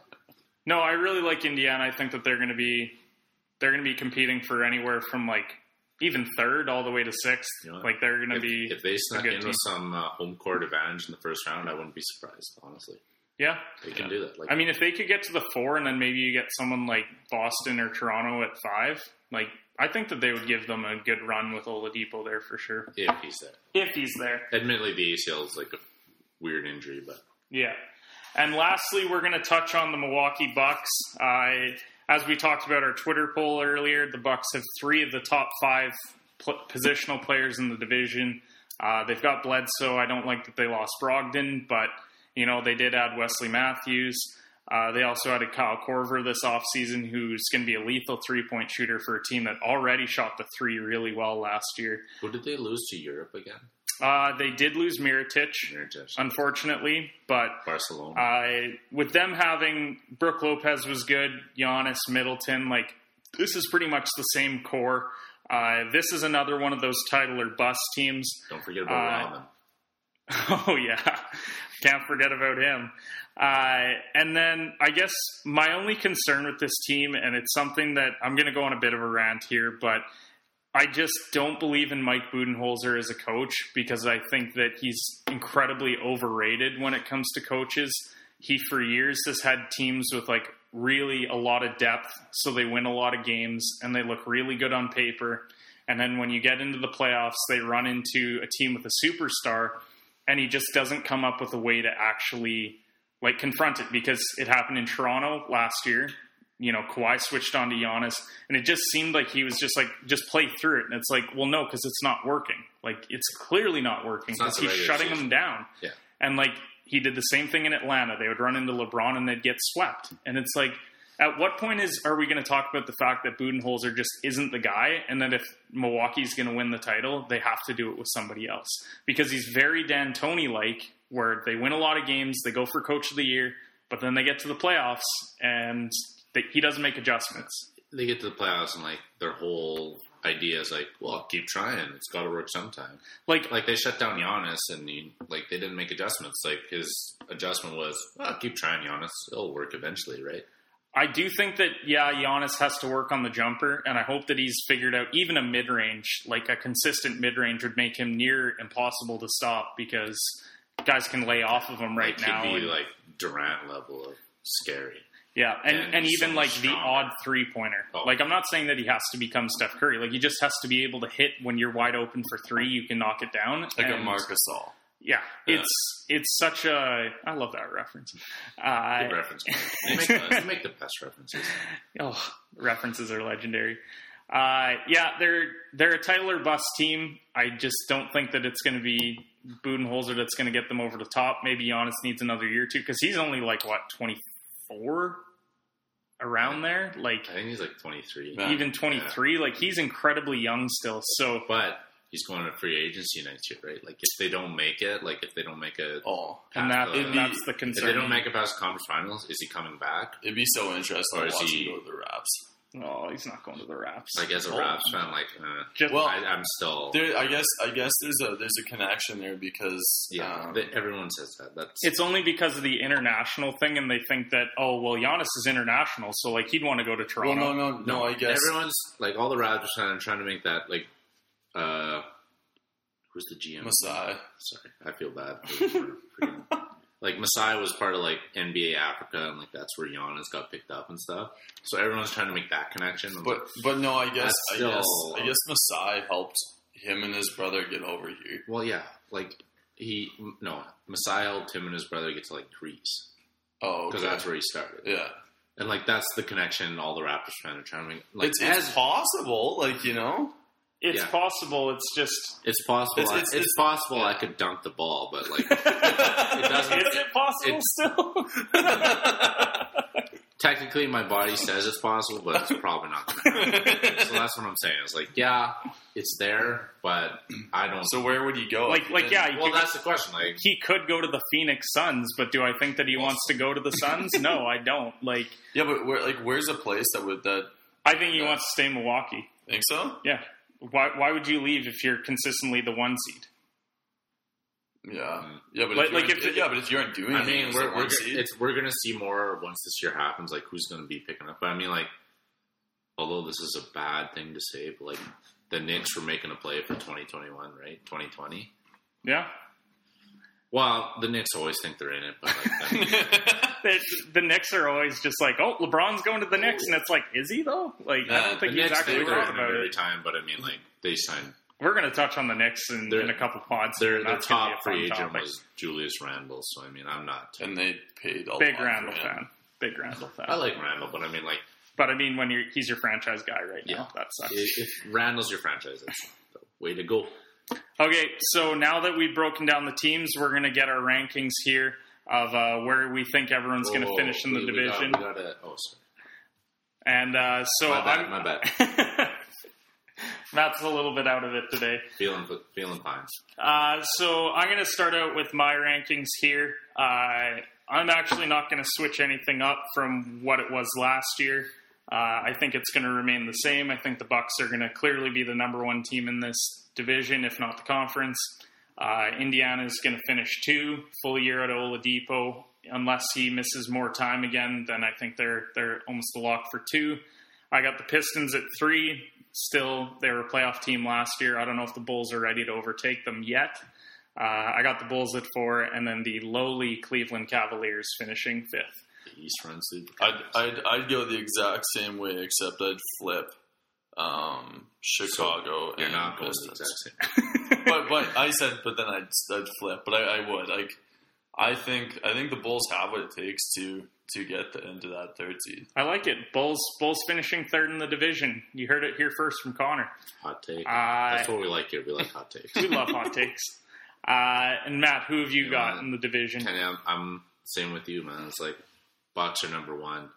A: No, I really like Indiana. I think that they're going to be they're going to be competing for anywhere from like even third all the way to sixth.
C: You know,
A: like they're going to be
C: if they snuck
A: good
C: in
A: team.
C: with some uh, home court advantage in the first round, I wouldn't be surprised. Honestly,
A: yeah.
C: they can do that. Like
A: I mean, if they could get to the four and then maybe you get someone like Boston or Toronto at five, Like I think that they would give them a good run with Oladipo there for sure
C: if he's there.
A: if he's there.
C: Admittedly, the ACL is like a weird injury, but
A: Yeah. And lastly, we're going to touch on the Milwaukee Bucks. Uh, as we talked about our Twitter poll earlier, the Bucks have three of the top five pl- positional players in the division. Uh, they've got Bledsoe. I don't like that they lost Brogdon, but you know they did add Wesley Matthews. Uh, they also added Kyle Korver this offseason, who's going to be a lethal three point shooter for a team that already shot the three really well last year.
C: who did they lose to Europe again?
A: Uh, they did lose
C: Mirotic,
A: unfortunately, but
C: Barcelona.
A: I with them having Brook Lopez was good, Giannis, Middleton, like this is pretty much the same core. Uh, this is another one of those title or bust teams.
C: Don't forget about
A: uh,
C: Ramen.
A: Oh yeah, can't forget about him. Uh, and then I guess my only concern with this team, and it's something that I'm going to go on a bit of a rant here, but I just don't believe in Mike Budenholzer as a coach because I think that he's incredibly overrated when it comes to coaches. He for years has had teams with like really a lot of depth, so they win a lot of games and they look really good on paper. And then when you get into the playoffs, they run into a team with a superstar, and he just doesn't come up with a way to actually like confront it because it happened in Toronto last year. You know, Kawhi switched on to Giannis, and it just seemed like he was just like, just play through it. And it's like, well, no, because it's not working. Like, it's clearly not working because he's shutting
C: season.
A: them down.
C: Yeah.
A: And like, he did the same thing in Atlanta. They would run into LeBron and they'd get swept. And it's like, at what point is are we going to talk about the fact that Budenholzer just isn't the guy, and that if Milwaukee's going to win the title, they have to do it with somebody else because he's very D'Antoni like, where they win a lot of games, they go for Coach of the Year, but then they get to the playoffs and they, he doesn't make adjustments.
C: They get to the playoffs and like their whole idea is like, well, keep trying. It's got to work sometime.
A: Like,
C: Like they shut down Giannis and he, like they didn't make adjustments. Like his adjustment was, well, keep trying, Giannis. It'll work eventually, right?
A: I do think that yeah, Giannis has to work on the jumper, and I hope that he's figured out even a mid range, like a consistent mid range, would make him near impossible to stop because guys can lay off of him right
C: like,
A: now.
C: He'd be
A: and-
C: like Durant level of scary.
A: Yeah, and,
C: and
A: and even
C: so
A: like the odd three pointer.
C: Oh.
A: Like I'm not saying that he has to become Steph Curry. Like he just has to be able to hit when you're wide open for three. You can knock it down.
B: Like a Marcus All.
A: Yeah,
B: Yeah.
A: it's it's such a. I love that reference. Uh,
C: Good reference. They make, the, they make the best references.
A: oh, references are legendary. Uh, yeah, they're they're a title or bust team. I just don't think that it's going to be Budenholzer that's going to get them over the top. Maybe Giannis needs another year or two because he's only like what 24 around there. Like
C: I think he's like 23.
B: Yeah.
A: even 23 like he's incredibly young still so
C: But he's going to free agency next year, right? Like if they don't make it, like if they don't make it,
B: Oh,
A: and that
C: It'd
A: that's the
C: if they don't make it past the conference finals, is he coming back?
B: it'd be so interesting
C: Or
B: to
C: is
B: watch
C: he-
B: him go to the Raps.
A: Oh he's not going to the Raps
C: Like as a
B: Oh.
C: Raps fan, like uh,
A: just
B: Well,
C: I, I'm still
B: There, I guess, I guess there's a there's a connection there because
C: yeah.
B: um,
C: everyone says that. That's
A: it's only because of the international thing and they think that oh well Giannis is international so like he'd want to go to
B: well,
A: Toronto
B: no, no, no. I guess
C: everyone's like all the Raptors fan are trying to make that like uh who's the GM?
B: Masai.
C: Sorry, I feel bad. for- for freaking- like Masai was part of like NBA Africa, and like that's where Giannis got picked up and stuff. So everyone's trying to make that connection. I'm
B: But
C: like,
B: but no, I guess I
C: still-
B: guess I guess Masai helped him and his brother get over here.
C: well, yeah, like he no Masai helped him and his brother get to like Greece
B: Oh,
C: because
B: okay.
C: that's where he started,
B: yeah.
C: and like that's the connection all the Raptors fans are trying to make. Like
B: It's, it's
C: as
B: possible, like you know.
A: It's
C: Yeah.
A: possible it's just
C: it's possible,
B: It's- it's-
C: it's,
B: it's-
C: possible
B: yeah.
C: I could dunk the ball, but like
B: it
C: doesn't-
A: is it possible
C: it's-
A: still
C: technically my body says it's possible, but it's probably not. So that's what I'm saying. It's like yeah, it's there, but I don't.
B: so where would he go?
A: like like yeah you
C: well,
A: could-
C: that's the question. Like
A: he could go to the Phoenix Suns but do I think that he wants to go to the Suns no I don't like
B: yeah, but where like where's a place that would that
A: I think he wants to stay in Milwaukee
B: think so?
A: yeah why why would you leave if you're consistently the one seed
B: Yeah, yeah, but
A: Like-
B: if
A: like
B: you're-
A: if the-
B: yeah, but if you aren't doing,
C: I mean,
B: as
C: we're we're, gonna-
B: seed-
C: it's, we're gonna see more once this year happens. Like who's gonna be picking up? But I mean, like, although this is a bad thing to say, but like the Knicks were making a play for 2021, right? 2020.
A: yeah
C: Well, the Knicks always think they're in it, but like, I mean,
A: The, the Knicks are always just like, oh, LeBron's going to the Knicks, and it's like, is he though? Like, I don't
C: uh,
A: think he's
C: Knicks
A: actually
C: think they're
A: thought
C: it
A: about
C: every time, but I mean, like they signed
A: We're going to touch on the Knicks in,
C: Their-
A: in a couple pods.
C: their
A: and
C: their
A: that's gonna be
C: top
A: a
C: free agent
A: topic.
C: was Julius Randle, so I mean, I'm not.
B: and they paid a
A: big
B: lot
A: Randle
B: for him.
A: fan. Big Randle fan.
C: I like Randle, but I mean, like
A: but I mean, when you're he's your franchise guy right now,
C: Yeah.
A: that sucks.
C: if if Randle's your franchise, that's the way to go.
A: Okay, so now that we've broken down the teams, we're going to get our rankings here of uh, where we think everyone's going to finish in the
C: we- we got-
A: division.
C: we got a- oh, sorry.
A: And uh, so
C: My bad,
A: I'm,
C: my bad.
A: Matt's a little bit out of it today.
C: Feeling feeling fine.
A: Uh, so I'm going to start out with my rankings here. Uh, I'm actually not going to switch anything up from what it was last year. Uh, I think it's going to remain the same. I think the Bucks are going to clearly be the number one team in this division, if not the conference. Uh, Indiana is going to finish two, full year at Oladipo. Unless he misses more time again, then I think they're they're almost a lock for two. I got the Pistons at three. Still, they were a playoff team last year. I don't know if the Bulls are ready to overtake them yet. Uh, I got the Bulls at four, and then the lowly Cleveland Cavaliers finishing fifth.
C: The East runs through. the
B: I'd, I'd I'd go the exact same way, except I'd flip um, Chicago
C: You're
B: and
C: not going the
B: Pistons.
C: exact same.
B: but but I said, but then I'd I'd flip. But I, I would like. I think I think the Bulls have what it takes to to get the, into that third seed.
A: I like it. Bulls Bulls finishing third in the division. You heard it here first from Connor.
C: Hot take.
A: Uh,
C: That's what we like here. We like hot takes.
A: We love hot takes. Uh, and Matt, who have you
C: Yeah,
A: got
C: man.
A: in the division?
C: Kenny, I'm, I'm same with you, man. It's like Bucks are number one.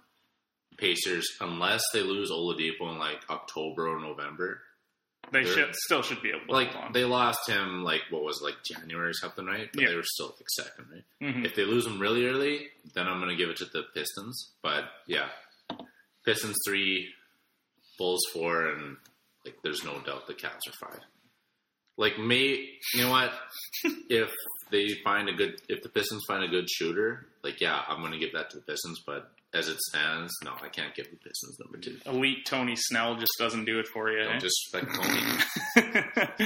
C: Pacers, unless they lose Oladipo in like October or November,
A: They should still should be able to
C: like they lost him like what was it, like January or something, right? But
A: Yeah.
C: they were still like second, right?
A: Mhm.
C: If they lose him really early, then I'm gonna give it to the Pistons. But yeah, Pistons three, Bulls four, and like there's no doubt the Cavs are five. Like may you know what? if they find a good, if the Pistons find a good shooter, like yeah, I'm gonna give that to the Pistons. But as it stands, no, I can't give the Pistons number two.
A: Elite Tony Snell just doesn't do it for you.
C: Don't
A: eh?
C: disrespect Tony.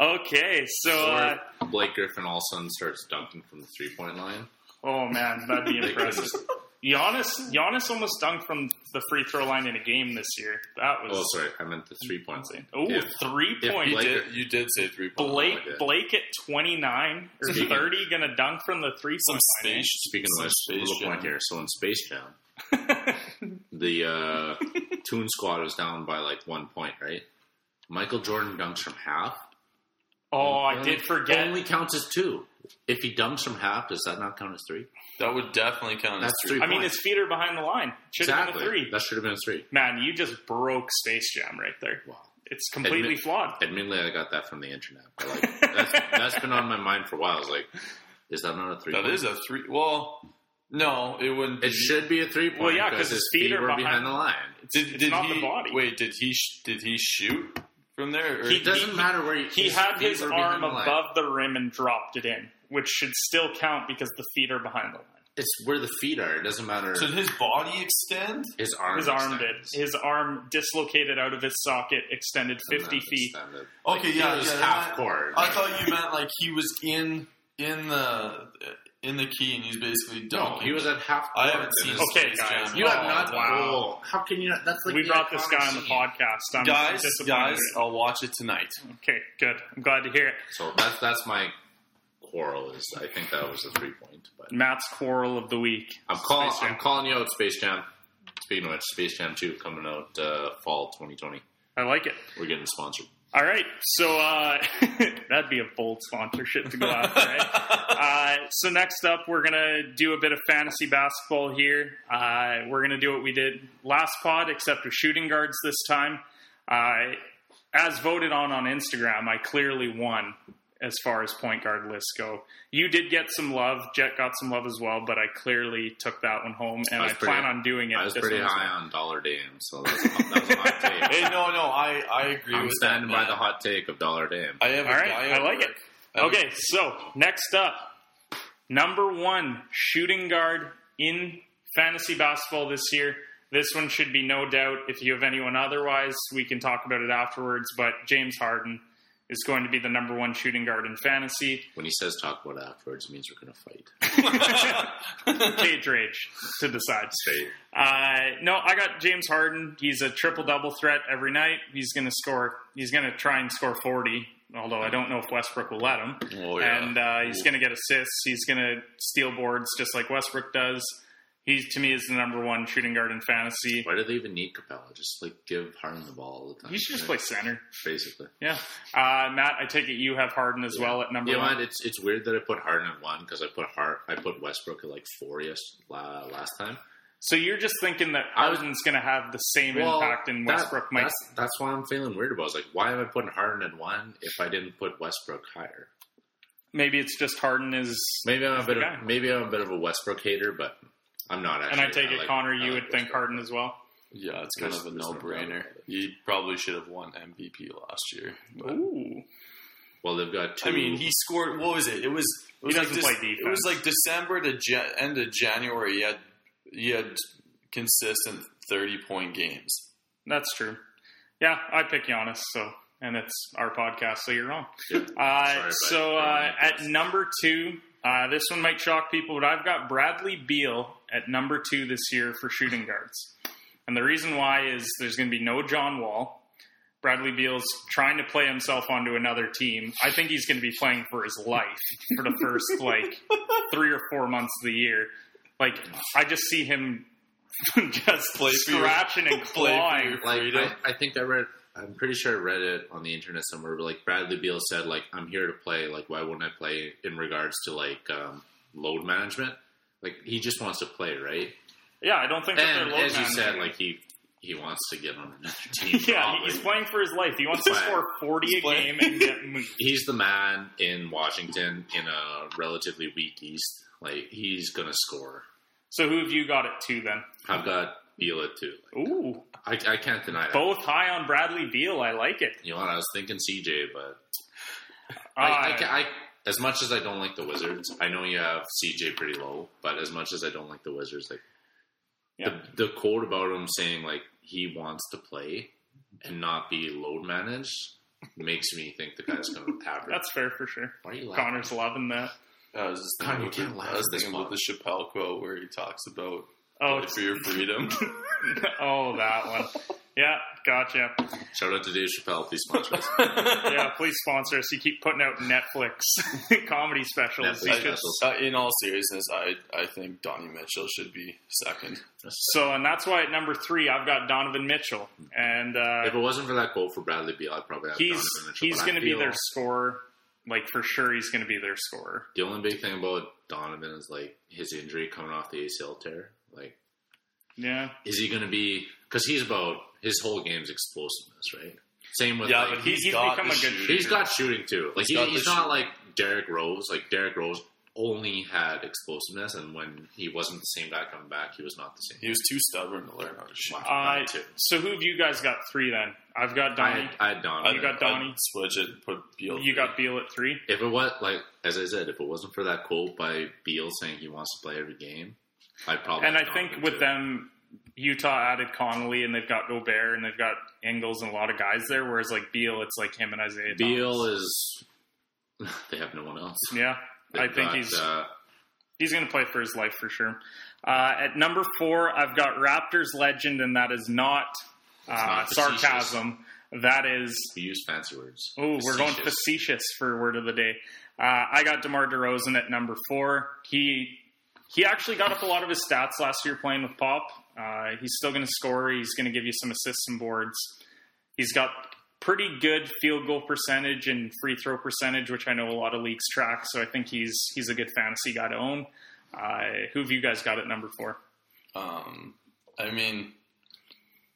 A: okay, so uh,
C: Blake Griffin all of a sudden starts dunking from the three point line.
A: oh man, that'd be impressive. Giannis, Giannis almost dunked from the free throw line in a game this year. That was
C: Oh, sorry, I meant the three point line.
A: oh
C: If-
A: three point.
B: You
C: Blake-
B: did you did say three point.
A: Blake
C: like that.
A: Blake at twenty nine or
C: Speaking-
A: thirty gonna dunk from the three point line.
B: space.
C: Speaking of
B: some
C: which,
B: Space
C: little point
B: Jam.
C: here. So in Space Jam, the uh, Toon Squad was down by like one point, right? Michael Jordan dunks from half.
A: oh, I did forget.
C: Only counts as two. If he dunks from half, does that not count as three?
B: That would definitely count as
C: That's
B: three.
C: three.
A: I mean,
C: points.
A: his feet are behind the line. Should have
C: exactly.
A: been a three.
C: That should have been a three.
A: Man, you just broke Space Jam right there.
C: Wow.
A: It's completely
C: Admit-
A: flawed.
C: Admittedly, I got that from the internet. But like, that's, that's been on my mind for a while. I was like, is that not a three?
B: That
C: point?
B: is a three. Well, no, it wouldn't.
C: It
B: be-
C: should be a three point.
A: Well, yeah, 'cause
C: because
A: his feet are
C: were
A: behind-
C: behind the line.
B: Did,
A: it's
B: did
A: not
B: he,
A: the body.
B: Wait, did he sh- did he shoot from there? Or
A: He-
C: It doesn't matter where he,
A: He had
C: feet
A: his
C: were behind
A: arm
C: the
A: above the rim and dropped it in, which should still count because the feet are behind the line.
C: It's where the feet are. It doesn't matter.
B: so did his body extend?
C: his arm.
A: His arm did. His arm dislocated out of his socket, extended
C: And
A: 50 feet.
C: extended.
B: Okay,
C: Like,
B: yeah,
C: it was
B: yeah,
C: half
B: that-
C: court.
B: I thought you meant like he was in in the in the key and he's basically
C: no,
B: dunking.
C: he was at half.
B: I haven't
C: and
B: seen
C: his-
A: Okay,
B: Space
A: guys.
B: Jam.
C: You have
A: Oh,
C: not.
A: wow.
C: Oh, how can you? not? That's like
A: we
C: the
A: brought this
C: iconic
A: guy on the
C: scene.
A: podcast. I'm
B: guys,
A: disappointed.
B: guys, I'll watch it tonight.
A: Okay, good. I'm glad to hear it.
C: So that's that's my quarrel. Is I think that was a three point. But
A: Matt's quarrel of the week.
C: I'm calling. I'm calling you out, Space Jam. Speaking of which, Space Jam Two coming out uh, fall 2020.
A: I like it.
C: We're getting sponsored.
A: All right, so uh, that'd be a bold sponsorship to go after, right? uh, so next up, we're gonna do a bit of fantasy basketball here. Uh, we're gonna do what we did last pod, except with shooting guards this time. Uh, as voted on on Instagram, I clearly won as far as point guard lists go. You did get some love. Jhett got some love as well, but I clearly took that one home, and
C: I
A: I,
C: pretty-
A: plan on doing it.
C: I was
A: this
C: pretty high on Dollar Dame, so that's, that was a hot take.
B: Hey, no, no, I I agree
C: I'm
B: with
C: standing
B: that.
C: by the hot take of Dollar Dame.
B: I have
A: All
B: a
A: right,
B: guy
A: I like
B: work.
A: it.
B: I have a-
A: Okay, so next up, number one shooting guard in fantasy basketball this year. This one should be no doubt. If you have anyone otherwise, we can talk about it afterwards. But James Harden, is going to be the number one shooting guard in fantasy.
C: When he says talk about it afterwards, it means we're going to fight.
A: Cage rage to decide. Uh, no, I got James Harden. He's a triple double threat every night. He's going to score. He's going to try and score forty. Although I don't know if Westbrook will let him.
B: Oh, yeah.
A: And uh, he's going to get assists. He's going to steal boards just like Westbrook does. He to me is the number one shooting guard in fantasy.
C: Why do they even need Capela? Just like give Harden the ball all the time.
A: He should just play center.
C: basically.
A: Yeah, uh, Matt. I take it you have Harden as well at number
C: You know
A: one.
C: what? It's it's weird that I put Harden at one because I put Hart I put Westbrook at like four yes, la, last time.
A: So you're just thinking that Harden's going to have the same impact, and
C: that-
A: Westbrook might.
C: That's, that's why I'm feeling weird about. it. I was like, why am I putting Harden at one if I didn't put Westbrook higher?
A: Maybe it's just Harden is.
C: Maybe I'm a bit of maybe I'm a bit of a Westbrook hater, but I'm not. Actually.
A: And I take it,
C: like-
A: Connor, you
C: like
A: would think
C: Westbrook.
A: Harden as well.
B: Yeah, it's kind
C: There's-
B: of a
C: no
B: no-brainer.
C: doubt.
B: He probably should have won MVP last year. But,
A: Ooh,
C: Well, they've got two.
B: I mean, he scored. What was it? It was. It was
A: He
B: like
A: doesn't
B: this-
A: play
B: It was like December to ja- end of January. He had he had consistent thirty-point games.
A: that's true. Yeah, I pick Giannis. So, and it's our podcast, so you're wrong.
C: Yeah.
A: Uh, so uh, at number two, uh, this one might shock people, but I've got Bradley Beal at number two this year for shooting guards. And the reason why is there's going to be no John Wall. Bradley Beal's trying to play himself onto another team. I think he's going to be playing for his life for the first like three or four months of the year. Like I just see him just
B: Play for your-
A: scratching and
B: play
A: clawing.
C: like. I, I think I read. I'm pretty sure I read it on the internet somewhere. But like Bradley Beal said, like I'm here to play. Like why wouldn't I play in regards to like um, load management? Like he just wants to play, right?
A: Yeah, I don't think that
C: And
A: they're
C: as you said, like he he wants to get on another team.
A: Yeah,
C: probably.
A: he's playing for his life. He wants to score 40 a
B: playing-
A: game and get moved.
C: he's the man in Washington in a relatively weak East. Like he's gonna score.
A: So who have you got it to then?
C: I've got Beal at two. Like,
A: Ooh,
C: I, I can't deny that.
A: both high on Bradley Beal. I like it.
C: You know what? I was thinking CJ, but
A: Uh,
C: I, I, I, as much as I don't like the Wizards, I know you have CJ pretty low. But as much as I don't like the Wizards, like
A: Yeah.
C: the, the quote about him saying like he wants to play and not be load managed makes me think the guy's going to average.
A: that's fair for sure.
C: Why are you laughing?
A: Connor's loving that.
B: Uh, I was just
C: God,
B: thinking,
C: you
B: about,
C: can't
B: the,
C: laugh
B: I was
C: at this
B: thinking about the Chappelle quote where he talks about
A: Oh,
B: for your freedom.
A: oh, that one. Yeah, gotcha.
C: Shout out to Dave Chappelle, please sponsor us.
A: Yeah, please sponsor us. You keep putting out Netflix comedy specials.
C: Netflix
A: You should-
C: specials.
B: uh, in all seriousness, I I think Donnie Mitchell should be second.
A: So, and that's why at number three, I've got Donovan Mitchell, and uh,
C: If it wasn't for that quote for Bradley Beal, I'd probably have
A: he's
C: Donovan Mitchell,
A: he's
C: but I
A: going to be
C: feel
A: their scorer. Like for sure, he's going to be their scorer.
C: The only big thing about Donovan is like his injury coming off the ACL tear. Like,
A: Yeah,
C: is he going to be? Because he's about his whole game's explosiveness, right? Same with
B: Yeah,
C: like,
B: but
A: he-
B: he's
A: he's
B: got
A: become a good
B: shooting.
C: He's got shooting too. Like
B: He's got
C: he's not
B: shooting.
C: like Derrick Rose. Like Derrick Rose only had explosiveness, and when he wasn't the same guy coming back, he was not the same.
B: He was too stubborn to learn how to shoot.
A: uh,
C: too.
A: so who have you guys got three then? I've got
C: I
A: Donnie.
C: had, I had Donovan.
A: You got Donnie?
B: I'd switch it. Put Beal.
A: You got Beal at three.
C: If it was like as I said, if it wasn't for that quote by Beal saying he wants to play every game, I'd probably.
A: And I think with
C: too.
A: them, Utah added Conley, and they've got Gobert, and they've got Ingles, and a lot of guys there. Whereas like Beal, it's like him and Isaiah.
C: Beal
A: Thomas.
C: is. They have no one else.
A: yeah. I
C: They've
A: think
C: got,
A: he's
C: Uh,
A: he's going to play for his life for sure. Uh, at number four, I've got Raptors legend, and that is not, uh,
C: not
A: sarcasm. That is
C: we use fancy words.
A: Oh, we're going
C: Facetious.
A: facetious for word of the day. Uh, I got DeMar DeRozan at number four. He he actually got up a lot of his stats last year playing with Pop. Uh, he's still going to score. He's going to give you some assists and boards. He's got pretty good field goal percentage and free throw percentage, which I know a lot of leagues track. So I think he's he's a good fantasy guy to own. Uh, who have you guys got at number four?
B: Um, I mean,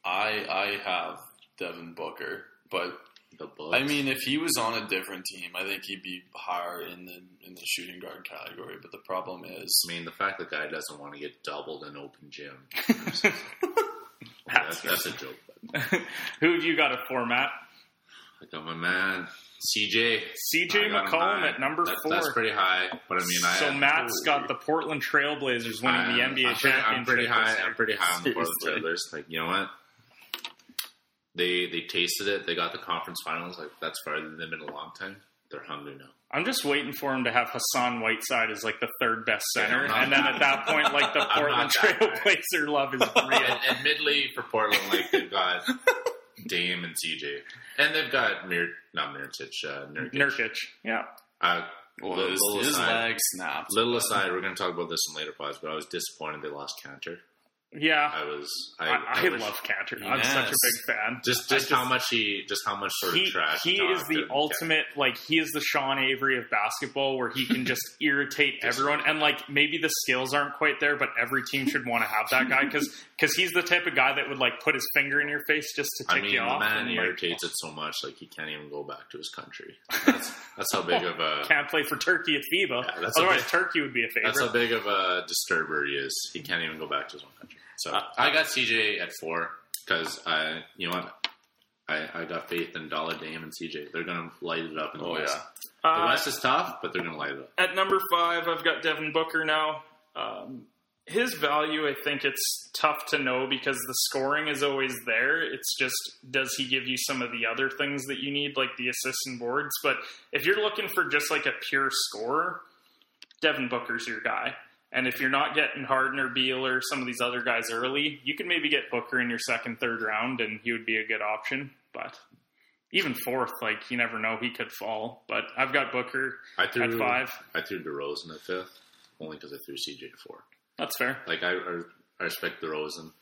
B: I I have Devin Booker, but
C: The Bucks.
B: I mean, if he was on a different team, I think he'd be higher in the in the shooting guard category. But the problem is,
C: I mean, the fact the guy doesn't want to get doubled in open gym.
A: That's
C: that's, that's a joke.
A: Who have you got at format? Matt?
C: I got my man CJ.
A: CJ
C: I got him
A: McCollum at number
C: That-
A: four.
C: That's pretty high. But I mean, I
A: so
C: had-
A: Matt's got the Portland Trailblazers winning the
C: I'm-
A: NBA
C: I'm pretty,
A: championship.
C: I'm pretty high. I'm pretty high on the Portland Trailblazers. Like, you know what? They they tasted it. They got the conference finals. Like that's farther than them in a long time. They're hungry now.
A: I'm just waiting for him to have Hassan Whiteside as like the third best center,
C: Yeah,
A: and then at that point, like the Portland
C: not that.
A: Trailblazer love is real.
C: And admittedly, for Portland, like they've got Dame and CJ, and they've got Mir, not Mirotic, uh, Nurkic.
A: Nurkic, yeah.
C: Uh,
B: Well,
C: Little-
B: his,
C: little
B: his
C: aside.
B: leg snapped.
C: little aside, we're going to talk about this in later pods, but I was disappointed they lost Kanter.
A: Yeah,
C: I was. I,
A: I, I,
C: wish-
A: love Kanter. I'm such a big fan.
C: Just,
A: I
C: just how much he, just how much sort of trash.
A: he is the
C: and-
A: ultimate like he is the Sean Avery of basketball where he can just irritate everyone and like maybe the skills aren't quite there but every team should want to have that guy because because he's the type of guy that would like put his finger in your face just to
C: I
A: tick
C: mean,
A: you off
C: man
A: and, like,
C: irritates it so much, like he can't even go back to his country. That's, that's how big of a.
A: can't play for Turkey at FIBA
C: Yeah, that's a
A: otherwise
C: bit-
A: Turkey would be a favorite
C: That's how big of a disturber he is. He can't even go back to his own country. So
A: Uh,
C: I got CJ at four because I, you know what, I, I got faith in Dollar Dame and CJ. They're gonna light it up in the
B: Oh,
C: West.
B: yeah.
C: The
A: Uh,
C: West is tough, but they're gonna light it up.
A: At number five, I've got Devin Booker now. Um, his value, I think it's tough to know because the scoring is always there. It's just, does he give you some of the other things that you need, like the assists and boards? But if you're looking for just like a pure scorer, Devin Booker's your guy. And if you're not getting Harden or Beal or some of these other guys early, you can maybe get Booker in your second, third round, and he would be a good option. But even fourth, like you never know, he could fall. But I've got Booker
C: I threw
A: at five.
C: I threw DeRozan at fifth, only because I threw CJ at four.
A: That's fair.
C: Like I, I, I respect DeRozan.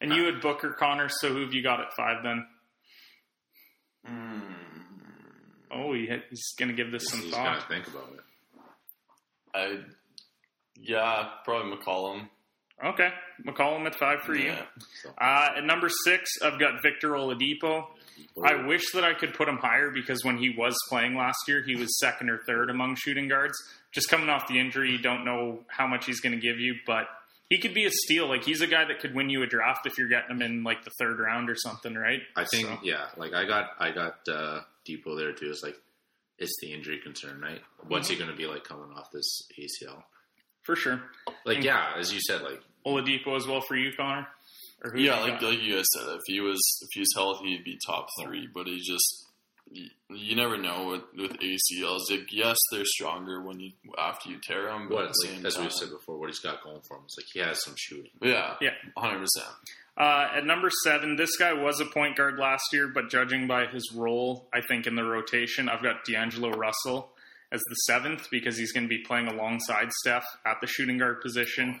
A: And you had Booker Connor, so who have you got at five then?
B: Mm.
A: Oh, he, he's going to give this some
C: He's gonna
A: thought.
C: think about it.
B: I, yeah, probably McCollum.
A: Okay, McCollum at five for you.
B: Yeah.
A: Uh, at number six, I've got Victor Oladipo. I wish that I could put him higher because when he was playing last year, he was second or third among shooting guards. Just coming off the injury, you don't know how much he's going to give you, but he could be a steal. Like he's a guy that could win you a draft if you're getting him in like the third round or something, right?
C: I think
A: So-
C: yeah, like I got I got uh, Dipo there too. It's like it's the injury concern, right? What's he going to be like coming off this ACL?
A: For sure.
C: Like yeah, as you said, like
A: Oladipo as well for you, Connor. Or who
B: Yeah,
A: you
B: like
A: got?
B: like you guys said, if he was if he's healthy, he'd be top three. But he just you, you never know with with ACLs. Like, yes, they're stronger when you after you tear them. But
C: what
B: at the
C: like,
B: same
C: as
B: time,
C: we said before, what he's got going for him is like he has some shooting.
B: yeah,
A: Yeah.
B: hundred percent.
A: Uh, at number seven, this guy was a point guard last year, but judging by his role, I think in the rotation, I've got D'Angelo Russell as the seventh because he's going to be playing alongside Steph at the shooting guard position.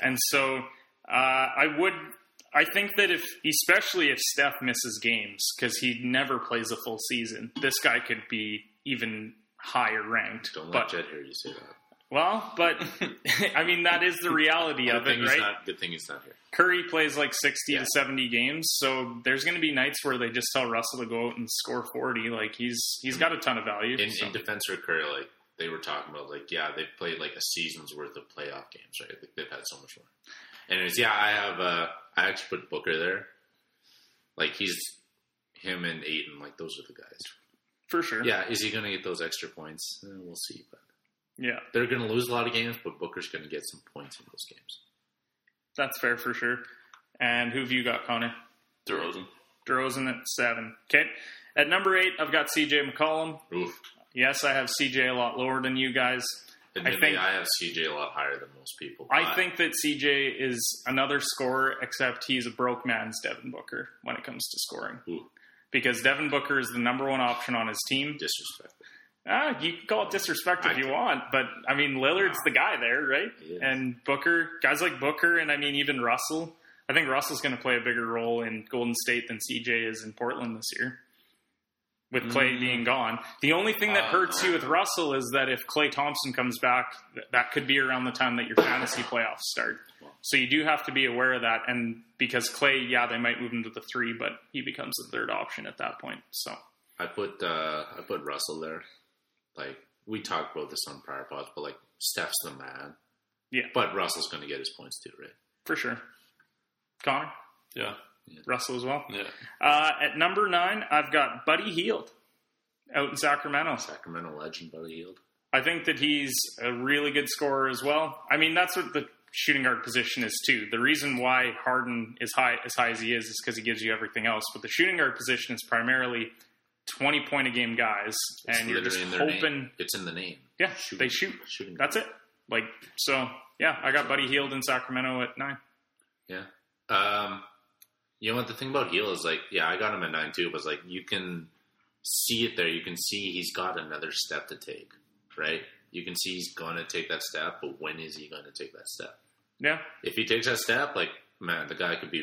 A: And so uh, I would, I think that if, especially if Steph misses games, because he never plays a full season, this guy could be even higher ranked.
C: Don't let
A: But
C: Jhett hear you say that.
A: Well, but I mean that is the reality of it, right?
C: not. Good thing he's not here.
A: Curry plays like 60
C: Yeah.
A: to 70 games, so there's going to be nights where they just tell Russell to go out and score 40. Like he's he's got a ton of value.
C: In,
A: so.
C: in defense for Curry, like they were talking about, like yeah, they've played like a season's worth of playoff games, right? Like, they've had so much more. Anyways, yeah, I have. uh I actually put Booker there. Like he's him and Ayton. Like those are the guys.
A: for sure.
C: Yeah, is he going to get those extra points? Eh, we'll see. But
A: Yeah,
C: they're going to lose a lot of games, but Booker's going to get some points in those games.
A: that's fair for sure. And who have you got, Connor?
B: DeRozan.
A: DeRozan at seven. Okay. At number eight, I've got CJ McCollum.
C: Oof.
A: Yes, I have CJ a lot lower than you guys.
C: I
A: think-
C: I, have CJ a lot higher than most people.
A: I think that CJ is another scorer, except he's a broke man's Devin Booker when it comes to scoring.
C: Ooh.
A: Because Devin Booker is the number one option on his team.
C: disrespect.
A: Ah, you can call it disrespect if you want, but I mean Lillard's the guy there, right? And Booker, guys like Booker, and I mean even Russell. I think Russell's going to play a bigger role in Golden State than CJ is in Portland this year, with Klay
B: Mm.
A: being gone. The only thing that
B: Uh,
A: hurts you with Russell is that if Klay Thompson comes back, that could be around the time that your fantasy playoffs start. So you do have to be aware of that, and because Klay, yeah, they might move him to the three, but he becomes the third option at that point. So
C: I put uh, I put Russell there. Like we talked about this on prior pods, but like Steph's the man.
A: Yeah.
C: But Russell's going to get his points too, right?
A: for sure, Connor
B: Yeah,
A: Russell as well.
B: yeah.
A: Uh, at number nine, I've got Buddy Hield out in Sacramento.
C: Sacramento legend, Buddy Hield.
A: I think that he's a really good scorer as well. I mean, that's what the shooting guard position is too. The reason why Harden is high as high as he is is because he gives you everything else. But the shooting guard position is primarily twenty point a game guys,
C: It's
A: and you're just
C: literally in their
A: hoping.
C: It's in the name.
A: Yeah,
C: Shooting-
A: they shoot.
C: Shooting.
A: That's it. Like so, yeah. I got Buddy Hield in Sacramento at nine.
C: Yeah. Um, you know what the thing about Hield is like, yeah, I got him at nine too, but like you can see it there. You can see he's got another step to take, right? You can see he's going to take that step, but when is he going to take that step?
A: Yeah,
C: If he takes that step, like man, the guy could be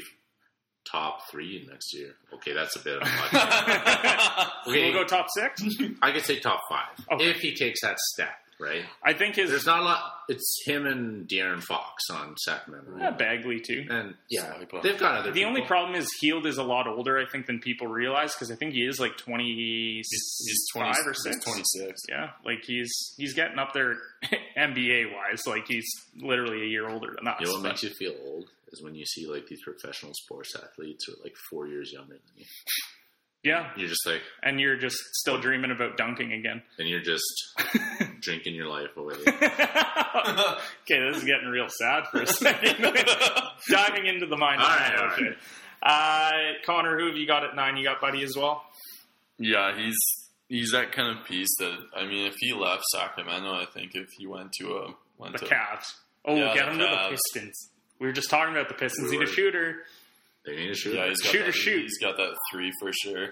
C: top three next year. Okay, that's a bit of a much.
A: we'll go top six.
C: I could say top five
A: Okay.
C: if he takes that step, right?
A: I think his
C: There's not a lot. It's him and De'Aaron Fox on Sacramento,
A: yeah, Bagley too.
C: and yeah,
B: Sniper.
C: they've got other.
A: The only problem is Hield is a lot older, I think, than people realize because I think he is like twenty
B: He's, he's 20,
A: five or
B: he's
A: six.
B: 26.
A: Yeah, like he's he's getting up there NBA wise. Like he's literally a year older than us.
C: You know what makes you feel old is when you see like these professional sports athletes who are like four years younger than you.
A: yeah,
C: You're just like,
A: and you're just still dreaming about dunking again.
C: and you're just drinking your life away.
A: okay, this is getting real sad for a second. Diving into the mind.
C: All right, all
A: okay. Uh, Connor, who have you got at nine? You got Buddy as well.
B: Yeah, he's he's that kind of piece that I mean, if he left Sacramento, I think if he went to a went
A: The
B: to
A: Cavs. Oh,
B: Yeah,
A: get
B: the
A: him to the Pistons. We were just talking about the Pistons
C: We
A: need a shooter.
C: They need a shooter.
B: yeah, he's got
A: shooter,
B: that,
A: shoot.
B: He's got that three for sure.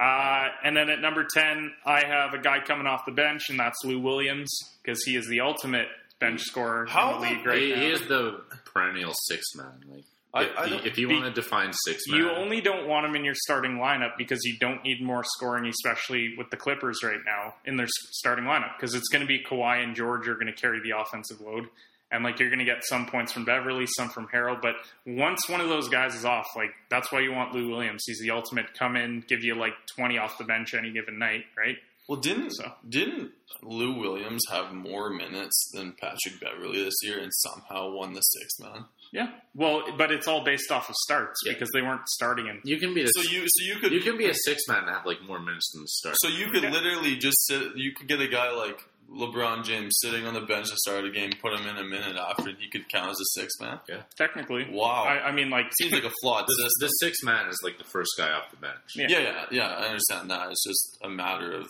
A: Uh, and then at number 10, I have a guy coming off the bench, and that's Lou Williams, because he is the ultimate bench scorer
B: How
A: in the league right
C: he,
A: now.
C: he is the perennial six man. Like,
B: I-
C: if,
B: I
C: he- if you
A: be-
C: want to define six man,
A: you only don't want him in your starting lineup because you don't need more scoring, especially with the Clippers right now in their starting lineup, because it's going to be Kawhi and George are going to carry the offensive load. And like you're going to get some points from Beverley, some from Harrell, but once one of those guys is off, like that's why you want Lou Williams. He's the ultimate come in, give you like 20 off the bench any given night, right?
B: Well, didn't
A: So.
B: didn't Lou Williams have more minutes than Patrick Beverley this year and somehow won the sixth man?
A: Yeah. Well, but it's all based off of starts
C: Yeah.
A: because they weren't starting in.
C: you can be a,
B: So you so you could
C: you can be a six man and have like more minutes than the start.
B: so you could
A: Yeah.
B: literally just sit. You could get a guy like LeBron James sitting on the bench to start a game, put him in a minute after, and he could count as a sixth man.
A: Yeah, technically.
B: Wow,
A: I, I mean, like,
B: seems like a flawed
C: the,
B: system.
C: the six man is like the first guy off the bench.
A: Yeah.
B: Yeah, yeah, yeah. I understand that. It's just a matter of.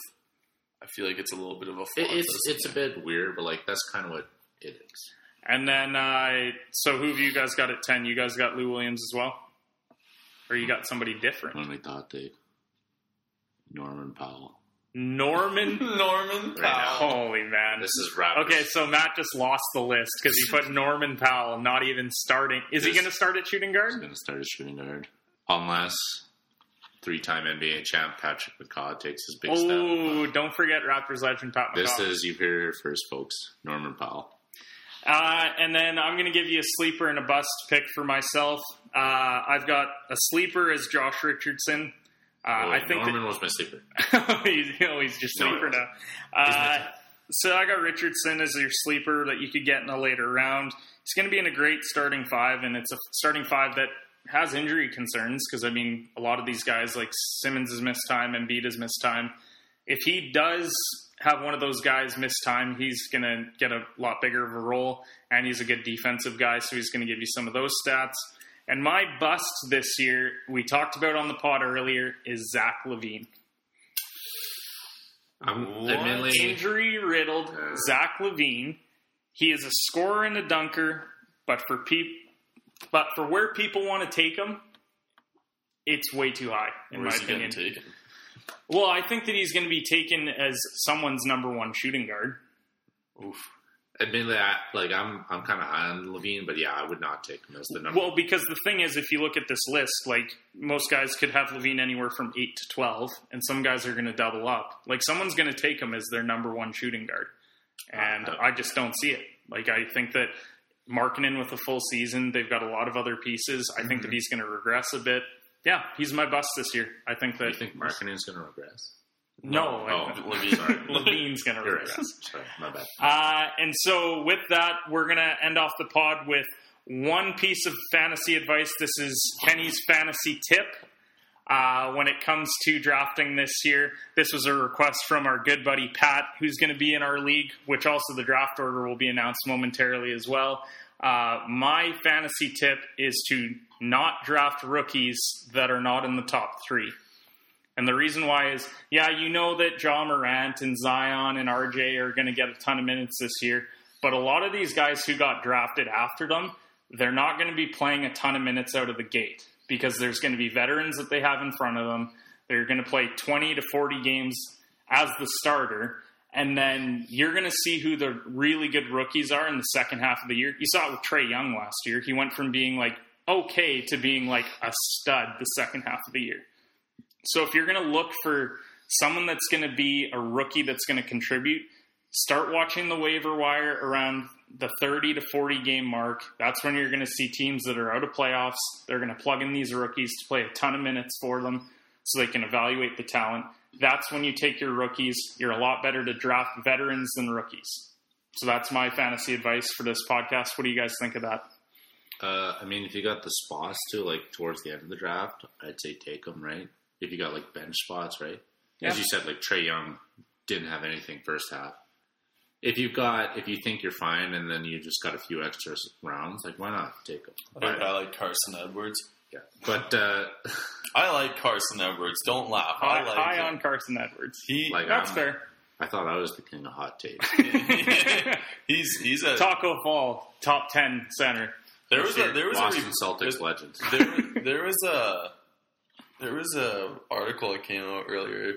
B: I feel like it's a little bit of a
C: It,
B: flawed
C: it's
B: system.
C: it's a bit weird, but like that's kind of what it is.
A: and then, uh, so who have you guys got at 10? You guys got Lou Williams as well? Or you got somebody different?
C: When we thought they Norman Powell.
A: Norman?
B: Norman
C: Right.
B: Powell.
A: Holy man.
C: This is Raptors.
A: Okay, so Matt just lost the list because he put Norman Powell not even starting. Is he
C: This-
A: going to start at shooting guard?
C: He's going to start as shooting guard unless three-time NBA champ Patrick McCaw takes his big step.
A: Oh, don't forget Raptors legend Pat
C: This is you hear here first, folks. Norman Powell.
A: Uh, and then I'm going to give you a sleeper and a bust pick for myself. Uh, I've got a sleeper as Josh Richardson. Uh, I think
C: Norman was my sleeper.
A: that he's, you know, he's just
C: No,
A: sleeper now. Uh, so I got Richardson as your sleeper that you could get in a later round. He's going to be in a great starting five, and it's a starting five that has injury concerns because I mean, a lot of these guys like Simmons has missed time, Embiid has missed time. If he does have one of those guys miss time, he's going to get a lot bigger of a role, and he's a good defensive guy, so he's going to give you some of those stats. And my bust this year, we talked about on the pod earlier, is Zach LaVine.
C: I'm
B: What?
C: admittedly
A: Injury riddled. Zach LaVine. He is a scorer and a dunker, but for peop- but for where people want to take him, it's way too high in
B: Where's
A: my
B: he
A: opinion.
B: take him?
A: Well, I think that he's going to be taken as someone's number one shooting guard.
B: Oof.
C: Admittedly I, like I'm I'm kind of high on LaVine, but yeah, I would not take him as the number.
A: Well, because the thing is, if you look at this list, like most guys could have LaVine anywhere from eight to twelve, and some guys are going to double up. Like someone's going to take him as their number one shooting guard, and
C: Uh,
A: I just don't see it. Like I think that Markkanen with a full season, they've got a lot of other pieces. I think that he's going to regress a bit. Yeah, he's my bust this year. I think that
C: you think Markkanen's going to regress?
A: No,
C: Oh,
A: I-
B: LaVine.
C: sorry.
A: LaVine's going to regress.
C: Sorry, my bad.
A: Uh, and so, with that, we're going to end off the pod with one piece of fantasy advice. This is Kenny's fantasy tip. Uh, when it comes to drafting this year, this was a request from our good buddy Pat, who's going to be in our league, which also the draft order will be announced momentarily as well. Uh, my fantasy tip is to not draft rookies that are not in the top three. And the reason why is, yeah, you know that Ja Morant and Zion and RJ are going to get a ton of minutes this year, but a lot of these guys who got drafted after them, they're not going to be playing a ton of minutes out of the gate because there's going to be veterans that they have in front of them. They're going to play 20 to 40 games as the starter. And then you're going to see who the really good rookies are in the second half of the year. You saw it with Trae Young last year. He went from being like okay to being like a stud the second half of the year. So if you're going to look for someone that's going to be a rookie that's going to contribute, start watching the waiver wire around the 30 to 40 game mark. That's when you're going to see teams that are out of playoffs. They're going to plug in these rookies to play a ton of minutes for them so they can evaluate the talent. That's when you take your rookies. You're a lot better to draft veterans than rookies. So that's my fantasy advice for this podcast. What do you guys think of that?
C: Uh, I mean, if you got the spots to like towards the end of the draft, I'd say take them, right? If you got like bench spots, right?
A: Yeah.
C: As you said, like Trae Young didn't have anything first half. If you've got, if you think you're fine, and then you just got a few extra rounds, like why not take them?
B: I, I like Carson Edwards.
C: Yeah, but uh,
B: I like Carson Edwards. Don't laugh.
A: High,
B: I like
A: high
B: him.
A: on Carson Edwards.
B: He
C: like
A: That's
C: um,
A: fair.
C: I thought I was the king of hot take.
B: he's he's a
A: Taco Fall, top 10 center.
B: there was a there was
C: Boston
B: a
C: Celtics
B: there-
C: legend.
B: there, there was a there was a article that came out earlier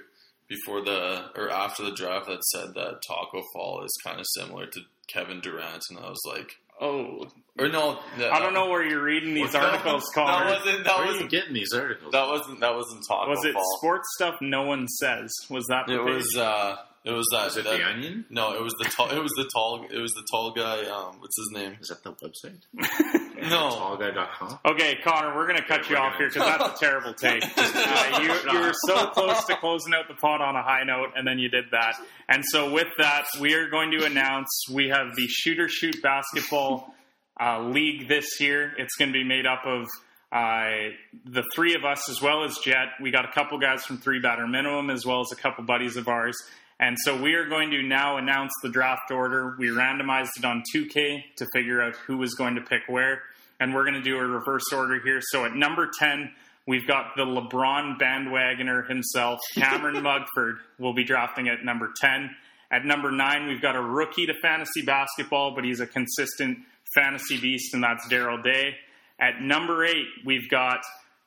B: before the or after the draft that said that Taco Fall is kind of similar to Kevin Durant, and I was like,
A: Oh,
B: or no, that,
A: I don't know where you're reading these
B: that-
A: articles,
B: That
A: Connor.
B: wasn't that
C: Where are you
B: wasn't
C: getting these articles?
B: that wasn't that wasn't Taco Fall.
A: Was it
B: Fall.
A: sports stuff no one says? Was that the
B: It
A: page?
B: was uh, it was that.
C: Is it
B: that-
C: the Onion?
B: No, it was the tall. It was the tall. It was the tall guy. Um, what's his name?
C: Is that the website?
B: No,
C: Tallguy.com.
A: Okay, Connor, we're going to cut
C: Yeah,
A: you off here
C: gonna-
A: because that's a terrible take. Uh, you, you were so close to closing out the pod on a high note, and then you did that. And so, with that, we are going to announce we have the Shooter Shoot Basketball uh, League this year. It's going to be made up of uh, the three of us as well as Jhett. We got a couple guys from Three Batter Minimum as well as a couple buddies of ours. And so we are going to now announce the draft order. We randomized it on 2K to figure out who was going to pick where. And we're going to do a reverse order here. So at number 10, we've got the LeBron bandwagoner himself, Cameron Mugford, will be drafting at number 10. At number 9, we've got a rookie to fantasy basketball, but he's a consistent fantasy beast, and that's Daryl Day. At number 8, we've got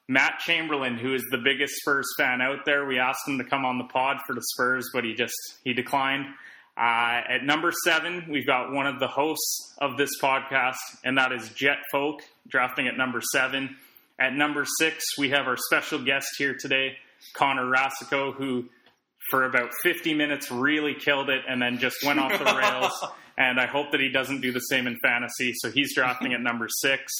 A: Matt Chamberlain, who is the biggest Spurs fan out there. We asked him to come on the pod for the Spurs, but he just he declined. Uh, at number seven, we've got one of the hosts of this podcast, and that is Jhett Folk, drafting at number seven. At number six, we have our special guest here today, Connor Rasico, who for about 50 minutes really killed it and then just went off the rails. And I hope that he doesn't do the same in fantasy. So he's drafting at number six.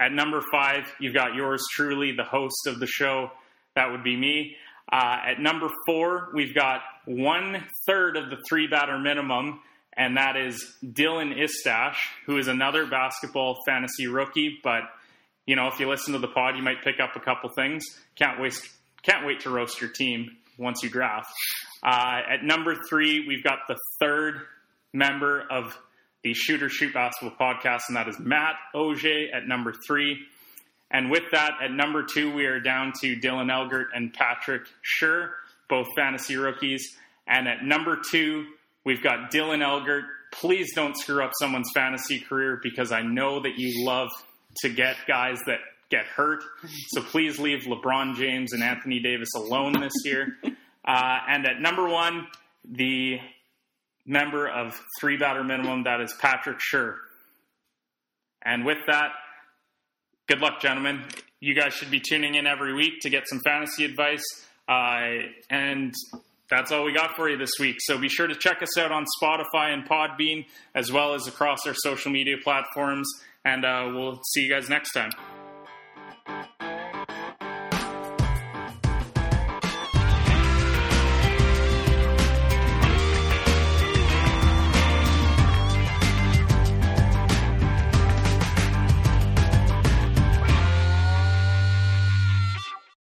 A: At number five, you've got yours truly, the host of the show. That would be me. Uh, at number four, we've got one third of the three batter minimum, and that is Dylan Istash, who is another basketball fantasy rookie. But you know, if you listen to the pod, you might pick up a couple things. Can't waste, can't wait to roast your team once you draft. Uh, at number three, we've got the third member of the Shooter Shoot Basketball podcast, and that is Matt Auger at number three. And with that, at number two, we are down to Dylan Elgert and Patrick Schur, both fantasy rookies. And at number two, we've got Dylan Elgert. Please don't screw up someone's fantasy career because I know that you love to get guys that get hurt. So please leave LeBron James and Anthony Davis alone this year. Uh, and at number one, the member of three batter minimum, that is Patrick Schur. And with that, good luck, gentlemen. You guys should be tuning in every week to get some fantasy advice. Uh, and that's all we got for you this week. So be sure to check us out on Spotify and Podbean, as well as across our social media platforms. And uh, we'll see you guys next time.